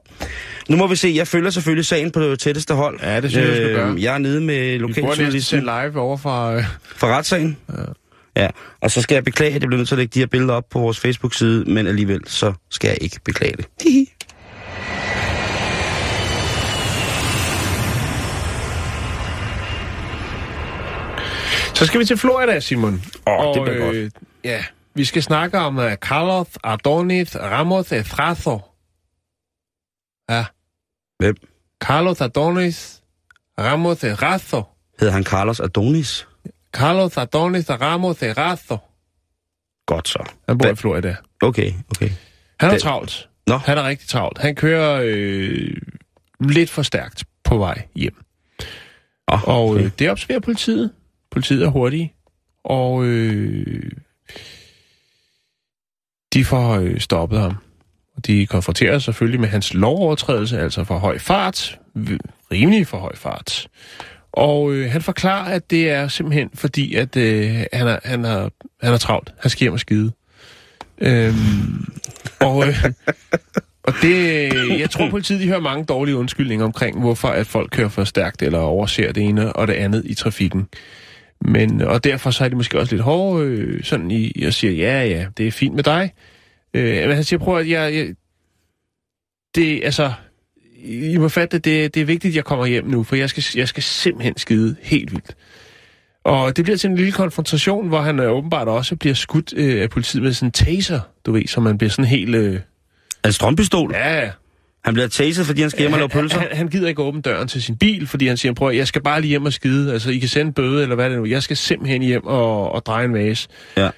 nu må vi se. Jeg følger selvfølgelig sagen på det tætteste hold. Ja, det synes jeg, skal gøre. Jeg er nede med Vi lokaljournalisten sende live over fra... Øh, for retssagen. Ja. ja. Og så skal jeg beklage, at jeg bliver nødt til at lægge de her billeder op på vores Facebook-side, men alligevel så skal jeg ikke beklage det. Hihi. Så skal vi til Florida, Simon. Åh, det bliver øh, Ja, vi skal snakke om uh, Carlos Adonis Ramos Estrazo. Ja. Hvem? Carlos Adonis Ramos Estrazo. Hedder han Carlos Adonis? Carlos Adonis Ramos Estrazo. Godt så. Han bor Hva- i Florida. Okay, okay. Han er Det- travlt. Nå. Han er rigtig travlt. Han kører øh, lidt for stærkt på vej hjem. Oh, Og okay. øh, det observerer politiet. Politiet er hurtige. Og øh, de får øh, stoppet ham. Og de konfronterer selvfølgelig med hans lovovertrædelse, altså for høj fart. Rimelig for høj fart. Og øh, han forklarer, at det er simpelthen fordi, at øh, han, er, han, er, han er travlt. Han sker med skide. Øhm, og, øh, og det, jeg tror politiet de hører mange dårlige undskyldninger omkring, hvorfor at folk kører for stærkt eller overser det ene og det andet i trafikken. Men, og derfor så er de måske også lidt hårde øh, sådan i, i at sige, ja, ja, det er fint med dig. Øh, men han siger, prøv at jeg, jeg det, altså, I må fatte, det, det er vigtigt, at jeg kommer hjem nu, for jeg skal, jeg skal simpelthen skide helt vildt. Og det bliver til en lille konfrontation, hvor han øh, åbenbart også bliver skudt øh, af politiet med sådan en taser, du ved, så man bliver sådan helt... Øh, En strømpistol? ja, Han bliver taset, fordi han skal hjem og lave pølser? han, han gider ikke åbne døren til sin bil, fordi han siger, prøv jeg skal bare lige hjem og skide. Altså, I kan sende en bøde, eller hvad det nu. Jeg skal simpelthen hjem og, og dreje en vase. Ja.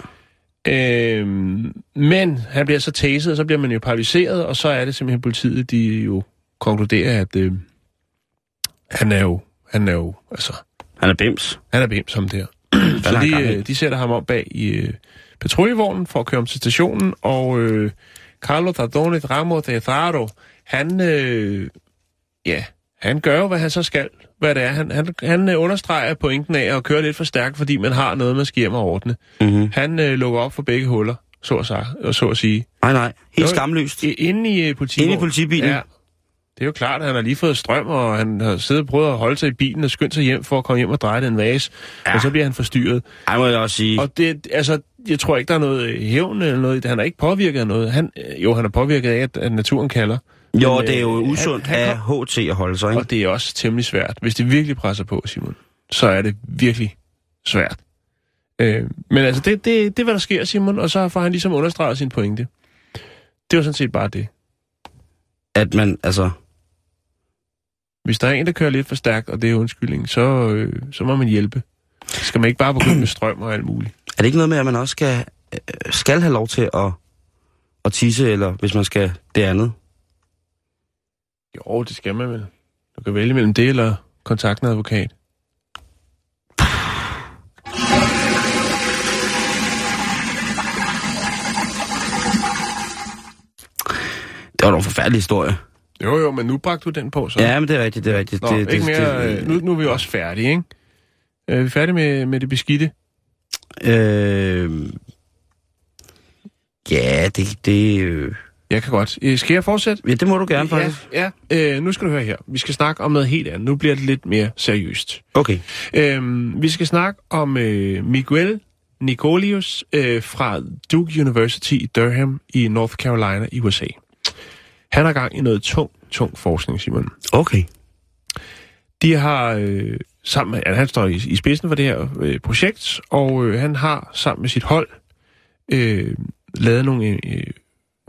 Øhm, men han bliver så taset, og så bliver man jo paralyseret, og så er det simpelthen politiet, de jo konkluderer, at øh, han er jo, han er jo, altså, Han er bims. han er bims som der. så de, øh, de sætter ham op bag i øh, patruljevognen for at køre ham til stationen, og øh, Carlos Tardones Ramos de Zaro, han, øh, ja, han gør jo, hvad han så skal, hvad det er. Han, han, han øh, understreger pointen af at køre lidt for stærkt, fordi man har noget, man skal hjem og ordne. Mm-hmm. Han øh, lukker op for begge huller, så at, sige, og så at sige. Nej, nej. Helt Jo, skamløst. I- Inde i øh. Inde i politibilen? Ja. Det er jo klart, at han har lige fået strøm, og han har siddet og prøvet at holde sig i bilen og skyndt sig hjem for at komme hjem og dreje den vase. Ja. Og så bliver han forstyrret. Ej, må jeg også sige. Og det, altså, jeg tror ikke, der er noget hævn eller noget. Han er ikke påvirket af noget. Han, øh, jo, han er påvirket af, at naturen kalder. Jo, Men, det er jo øh, usundt han- han af HT at holde sig, ikke? Og det er også temmelig svært. Hvis det virkelig presser på, Simon, så er det virkelig svært. Øh, men altså, det, det, det er, hvad der sker, Simon, og så får han ligesom understreget sin pointe. Det var sådan set bare det. At man, altså... Hvis der er en, der kører lidt for stærkt, og det er undskyldning, så, øh, så må man hjælpe. Så skal man ikke bare begynde med strøm og alt muligt. Er det ikke noget med, at man også skal, øh, skal have lov til at, at tisse, eller hvis man skal det andet? Jo, det skal man vel. Du kan vælge mellem det eller kontakte en advokat. Det var en forfærdelig historie. Jo, jo, men nu bragte du den på, så. Ja, men det er rigtigt, det er rigtigt. Nå, det, ikke mere, det, øh, nu, nu er vi også færdige, ikke? Er vi færdige med, med det beskidte? Øh, ja, det... det øh, Jeg kan godt. Øh, Skal jeg fortsætte? ja, det må du gerne, faktisk. Ja, ja. Øh, nu skal du høre her. Vi skal snakke om noget helt andet. Nu bliver det lidt mere seriøst. Okay. Øhm, vi skal snakke om øh, Miguel Nicolius øh, fra Duke University i Durham i North Carolina i USA. Han har gang i noget tung, tung forskning, Simon. Okay. De har øh, sammen med, altså, han står i, i spidsen for det her øh, projekt, og øh, han har sammen med sit hold øh, lavet nogle, øh,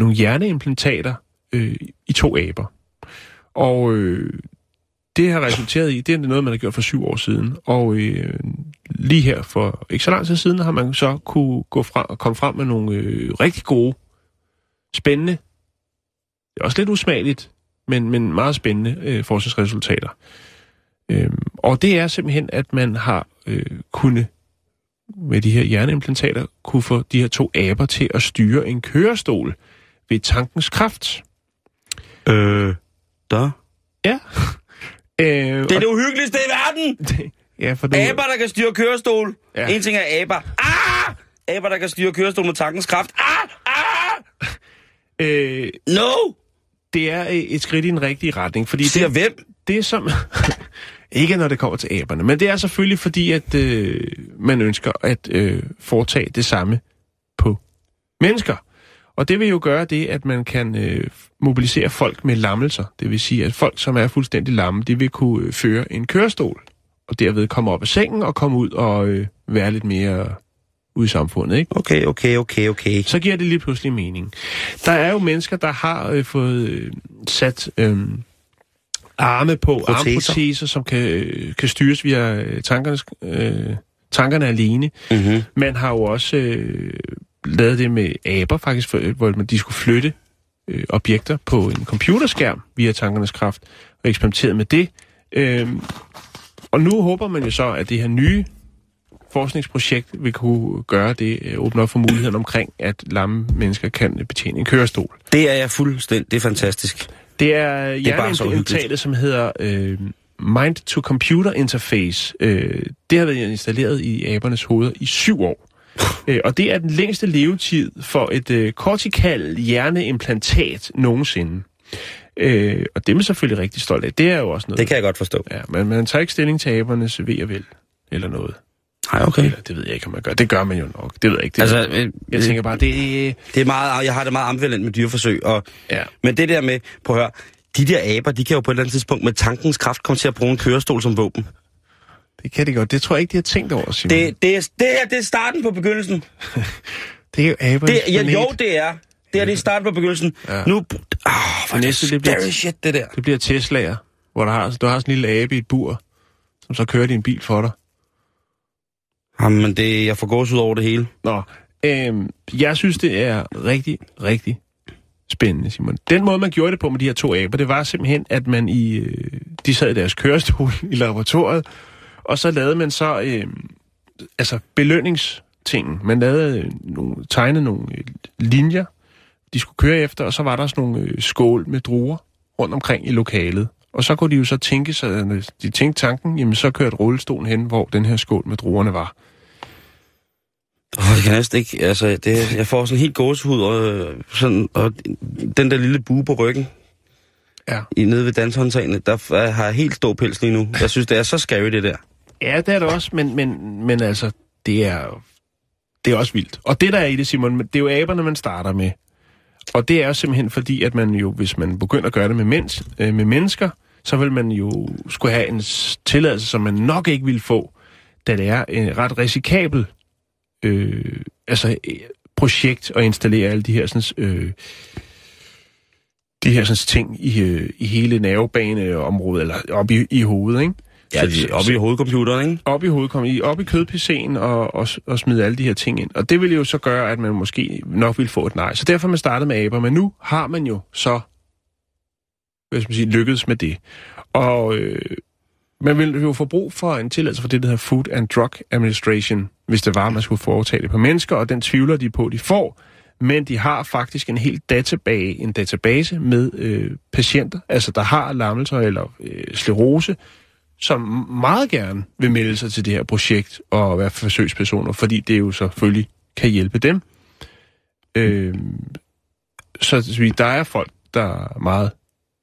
nogle hjerneimplantater øh, i to aber. Og øh, det har resulteret i, det er noget, man har gjort for syv år siden, og øh, lige her for ikke så lang tid siden har man så kunne gå frem og komme frem med nogle øh, rigtig gode, spændende, det er også lidt usmageligt, men, men meget spændende øh, forskningsresultater. Øh, og det er simpelthen, at man har øh, kunnet med de her hjerneimplantater kunne få de her to aber til at styre en kørestol ved tankens kraft. Øh, der. Ja. øh, Det er det uhyggeligste i verden! ja, for du, Aber, der kan styre kørestol. Ja. En ting er aber. Ah! Aber, der kan styre kørestol med tankens kraft. Ah! Ah! øh, No! det er et skridt i en rigtig retning, fordi Siger det, hvem? det er som... ikke når det kommer til aberne, men det er selvfølgelig fordi, at øh, man ønsker at øh, foretage det samme på mennesker. Og det vil jo gøre det, at man kan øh, mobilisere folk med lammelser. Det vil sige, at folk, som er fuldstændig lamme, de vil kunne øh, føre en kørestol, og derved komme op af sengen og komme ud og øh, være lidt mere ude i samfundet. Ikke? Okay, okay, okay, okay. så giver det lige pludselig mening. Der er jo mennesker, der har øh, fået øh, sat øh, arme på, Proteser. armproteser, som kan, øh, kan styres via øh, tankernes, øh, tankerne alene. Mm-hmm. Man har jo også øh, lavet det med aber, faktisk, for, øh, hvor man, de skulle flytte øh, objekter på en computerskærm via tankernes kraft, og eksperimenteret med det. Øh, og nu håber man jo så, at det her nye forskningsprojekt vil kunne gøre det, øh, åbne op for muligheden omkring, at lamme mennesker kan øh, betjene en kørestol. Det er jeg fuldstændig. Det er fantastisk. Det er så hjerneimplantatet, som hedder øh, Mind-to-Computer Interface. Øh, det har været installeret i abernes hoveder i syv år. Øh, og det er den længste levetid for et øh, kortikal hjerneimplantat nogensinde. Øh, og det er man selvfølgelig rigtig stolt af. Det er jo også noget. Det kan jeg godt forstå. Ja, men man tager ikke stilling til abernes ved og vel, eller noget. Nej, okay. Eller, det ved jeg ikke, om man gør. Det gør man jo nok. Det ved jeg ikke. Det, Altså, øh, jeg tænker bare, det det er meget, jeg har det meget ambivalent med dyreforsøg. Og, Ja. Men det der med, prøv at høre, de der aber, de kan jo på et eller andet tidspunkt med tankens kraft komme til at bruge en kørestol som våben. Det kan det godt. Det tror jeg ikke, de har tænkt over, Simon. Det, det, er, det her, det er starten på begyndelsen. det er jo abernes Det, ja, jo, det er. Det er det er starten på begyndelsen. Ja. Nu, er det næste, det bliver- shit, det der. Det bliver Tesla'er, hvor der har, du har sådan en lille abe i et bur, som så kører din bil for dig. Jamen, det, jeg får gås ud over det hele. Nå, øhm, jeg synes, det er rigtig, rigtig spændende, Simon. Den måde, man gjorde det på med de her to aber, det var simpelthen, at man i, øh, de sad i deres kørestol i laboratoriet, og så lavede man så øh, altså belønningstingen. Man lavede øh, nogle, tegnede nogle øh, linjer, de skulle køre efter, og så var der sådan nogle øh, skål med druer rundt omkring i lokalet. Og så kunne de jo så tænke sig, de tænkte tanken, jamen så kørte rullestolen hen, hvor den her skål med druerne var. Åh, jeg kan næsten ikke, altså, det, jeg får sådan helt gåsehud, og, øh, sådan, og den der lille bue på ryggen, Ja. i, nede ved danshåndtagene, der er- har helt stor pels lige nu. Jeg synes, det er så scary, det der. Ja, det er det også, men, men, men altså, det er, det er også vildt. Og det, der er i det, Simon, det er jo aberne, man starter med. Og det er jo simpelthen fordi, at man jo, hvis man begynder at gøre det med, mens, øh, med mennesker, så vil man jo skulle have en tilladelse, som man nok ikke vil få, da det er en ret risikabel øh, altså, øh, projekt at installere alle de her sådan, øh, de her sådan, ting i, øh, i hele nervebaneområdet, eller op i, i hovedet, ikke? Ja, de oppe i hovedcomputeren, ikke? op i i, op i kødpc'en og, og, og smide alle de her ting ind. Og det ville jo så gøre, at man måske nok ville få et nej. Så derfor man startet med aber, men nu har man jo så hvad skal man sige, lykkedes med det. Og øh, man vil jo få brug for en tilladelse for det, der hedder Food and Drug Administration, hvis det var, man skulle foretage det på mennesker, og den tvivler de på, de får, men de har faktisk en helt database, en database med øh, patienter, altså der har lammelser eller øh, sklerose, som meget gerne vil melde sig til det her projekt og være forsøgspersoner, fordi det jo selvfølgelig kan hjælpe dem. Øh, så vi- der er folk, der er meget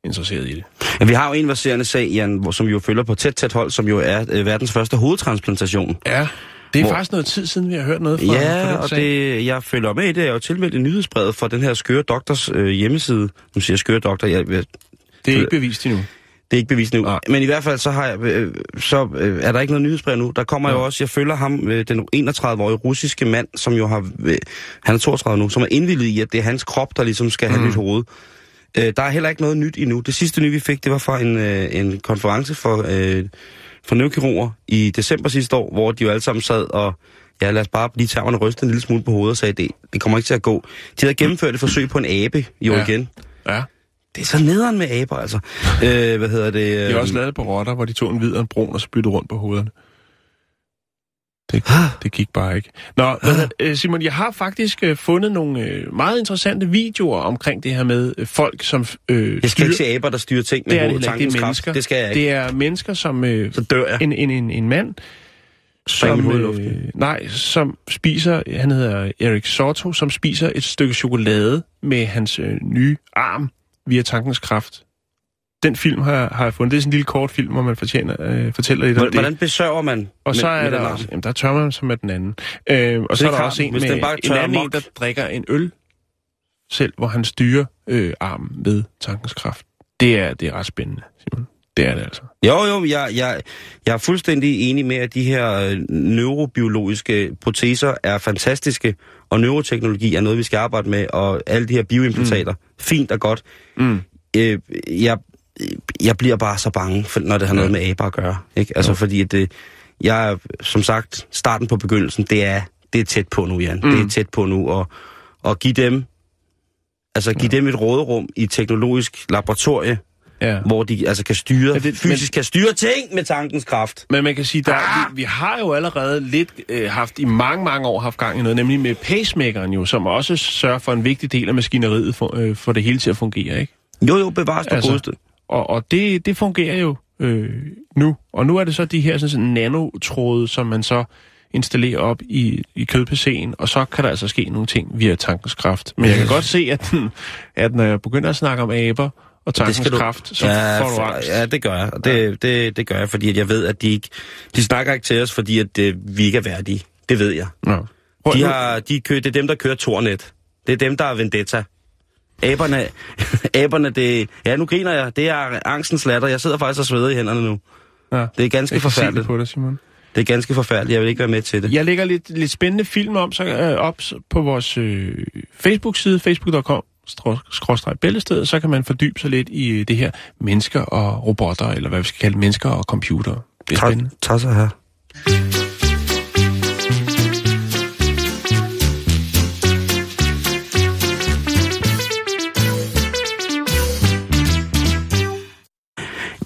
interesseret i det. Ja, vi har jo en verserende sag, Jan, som vi jo følger på tæt, tæt hold, som jo er øh, verdens første hovedtransplantation. Ja, det er Hvor- faktisk noget tid siden, vi har hørt noget fra, fra Ja, den og sag. det, jeg følger med i det. Jeg er jo tilmeldt i nyhedsbrevet fra den her skøre doktors øh, hjemmeside. Nu siger jeg skøre doktor, jeg, jeg, Det er ikke bevist endnu. det er ikke bevist nu. Nej. Men i hvert fald så, har jeg, øh, så øh, er der ikke noget nyhedsbrev nu. Der kommer jo også, jeg følger ham, øh, den 31-årige russiske mand, som jo har, øh, han er 32 nu, som er indvildet i, at det er hans krop, der ligesom skal have Mm. nyt hoved. Øh, der er heller ikke noget nyt endnu. Det sidste nye, vi fik, det var fra en, øh, en konference for, øh, for neurokirurger i december sidste år, hvor de jo alle sammen sad og, ja, lad os bare lige tage og ryste en lille smule på hovedet og sagde, det, det kommer ikke til at gå. De havde gennemført et forsøg på en abe, jo Ja. igen. Ja. Det er så nederen med aber, altså. Øh, hvad hedder det? De har også lavet på rotter, hvor de tog en hvid og en brun og så byttede rundt på hovederne. Det, det gik bare ikke. Nå, det? Øh, Simon, jeg har faktisk øh, fundet nogle øh, meget interessante videoer omkring det her med folk, som øh, Jeg skal ikke se aber, der styrer ting med det er det hovedet. Det tankens er mennesker. Det skal jeg ikke. Det er mennesker, som... Øh, Så dør jeg. en, en, en, en mand, som, øh, nej, som spiser, han hedder Erik Soto, som spiser et stykke chokolade med hans øh, nye arm via tankens kraft. Den film har, jeg- har jeg fundet. Det er sådan en lille kort film, hvor man fortjener, øh, fortæller lidt om Hvordan, det. hvordan besørger man Og så med, er med der også, jamen der tør man som med den anden. Øh, og så, er der også en med en tørrer anden en, der drikker en øl selv, hvor han styrer øh, armen ved tankens kraft. Det er, det er ret spændende, Simon. Det er det altså. Jo, jo, jeg, jeg, jeg er fuldstændig enig med, at de her øh, neurobiologiske proteser er fantastiske, og neuroteknologi er noget, vi skal arbejde med, og alle de her bioimplantater, mm. fint og godt. Mm. Øh, jeg, jeg bliver bare så bange, for, når det har noget Ja. med aber at gøre. Ikke? Altså, fordi at det, jeg som sagt, starten på begyndelsen, det er, det er tæt på nu, Jan. Mm. Det er tæt på nu, og, og give dem, altså give ja. dem et råderum i et teknologisk laboratorie, Ja. hvor de altså kan styre, Ja, ja, det- fysisk kan styre ting med tankens kraft. Men man kan sige, der, ah! vi, vi har jo allerede lidt øh, haft i mange, mange år haft gang i noget, nemlig med pacemakeren jo, som også sørger for en vigtig del af maskineriet for, øh, for det hele til at fungere, ikke? Jo, jo, bevares det Altså, godeste. Og, og det, det fungerer jo øh, nu. Og nu er det så de her sådan, sådan nanotråde, som man så installerer op i, i kødPC'en, og så kan der altså ske nogle ting via tankens kraft. Men jeg kan godt se, at, den, at når jeg begynder at snakke om aber og tankens du- kraft, så ja, får du angst. Ja, det gør jeg. Og det, ja. det, det gør jeg, fordi at jeg ved, at de ikke... De snakker ikke til os, fordi at øh, vi ikke er værdige. Det ved jeg. Prøv, De har, de kører, det er dem, der kører Tornet. Det er dem, der er Vendetta. Aberne, aberne, det... Ja, nu griner jeg. Det er angstens latter. Jeg sidder faktisk og sveder i hænderne nu. ja. Det er ganske Jeg se det forfærdeligt. på dig, Simon. Det er ganske forfærdeligt. Jeg vil ikke være med til det. Jeg lægger lidt, lidt spændende film om, så, øh, op på vores øh, Facebook-side, facebook.com skråstreg bæltested, så kan man fordybe sig lidt i øh, det her mennesker og robotter, eller hvad vi skal kalde mennesker og computer. Det er Tak, spændende. tak så her.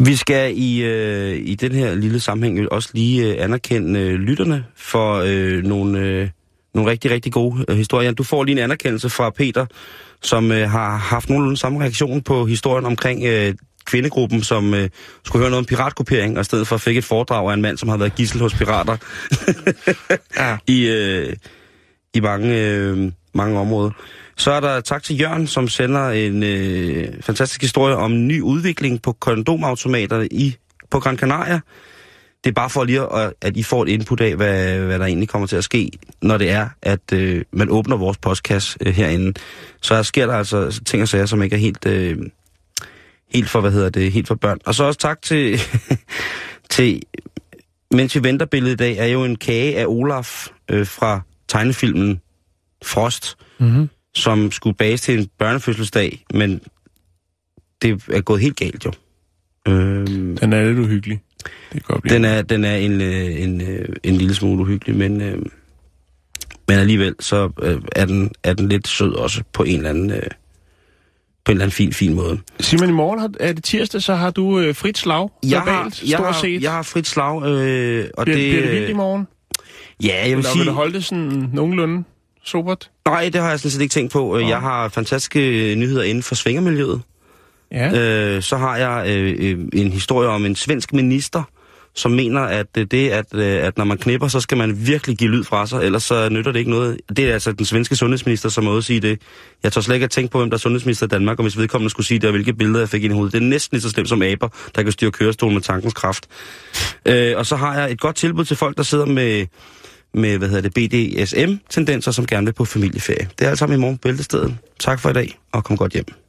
Vi skal i, øh, i den her lille sammenhæng også lige øh, anerkende øh, lytterne for øh, nogle, øh, nogle rigtig, rigtig gode øh, historier. Du får lige en anerkendelse fra Peter, som øh, har haft nogenlunde samme reaktion på historien omkring øh, kvindegruppen, som øh, skulle høre noget om piratkopiering, og i stedet for fik et foredrag af en mand, som har været gissel hos pirater Ja. i, øh, i mange, øh, mange områder. Så er der tak til Jørgen, som sender en øh, fantastisk historie om ny udvikling på kondomautomater i, på Gran Canaria. Det er bare for lige, at, at I får et input af, hvad, hvad der egentlig kommer til at ske, når det er, at øh, man åbner vores postkasse øh, herinde. Så sker der altså ting og sager, som ikke er helt, øh, helt for, hvad hedder det, helt for børn. Og så også tak til, til mens vi venter billedet i dag, er jo en kage af Olaf øh, fra tegnefilmen Frost, Mm-hmm som skulle bages til en børnefødselsdag, men det er gået helt galt jo. Øhm, Den er lidt uhyggelig. Det kan godt blive. den er, den er en, øh, en, øh, en lille smule uhyggelig, men, øh, men alligevel så øh, er, den, er den lidt sød også på en eller anden, øh, på en eller anden fin, fin måde. Simon, i morgen er det tirsdag, så har du øh, frit slag Jeg har, jeg, stort har, set. jeg har frit slag, øh, og bliver, det... bliver det vildt i morgen? Ja, jeg vil Eller vil sige... du holde det sådan nogenlunde Sobert? Nej, det har jeg sådan set ikke tænkt på. Øh, Nå. Jeg har fantastiske nyheder inden for svingermiljøet. Ja. Øh, så har jeg øh, øh, en historie om en svensk minister, som mener, at øh, det, at, øh, at når man knipper, så skal man virkelig give lyd fra sig, ellers så nytter det ikke noget. Det er altså den svenske sundhedsminister, som må sige det. Jeg tør slet ikke at tænke på, hvem der er sundhedsminister i Danmark, og hvis vedkommende skulle sige det, og hvilke billeder jeg fik ind i hovedet. Det er næsten lige så slemt som aber, der kan styre kørestolen med tankens kraft. Øh, og så har jeg et godt tilbud til folk, der sidder med, med hvad hedder det, BDSM-tendenser, som gerne vil på familieferie. Det er alt sammen i morgen på Bæltestedet. Tak for i dag, og kom godt hjem.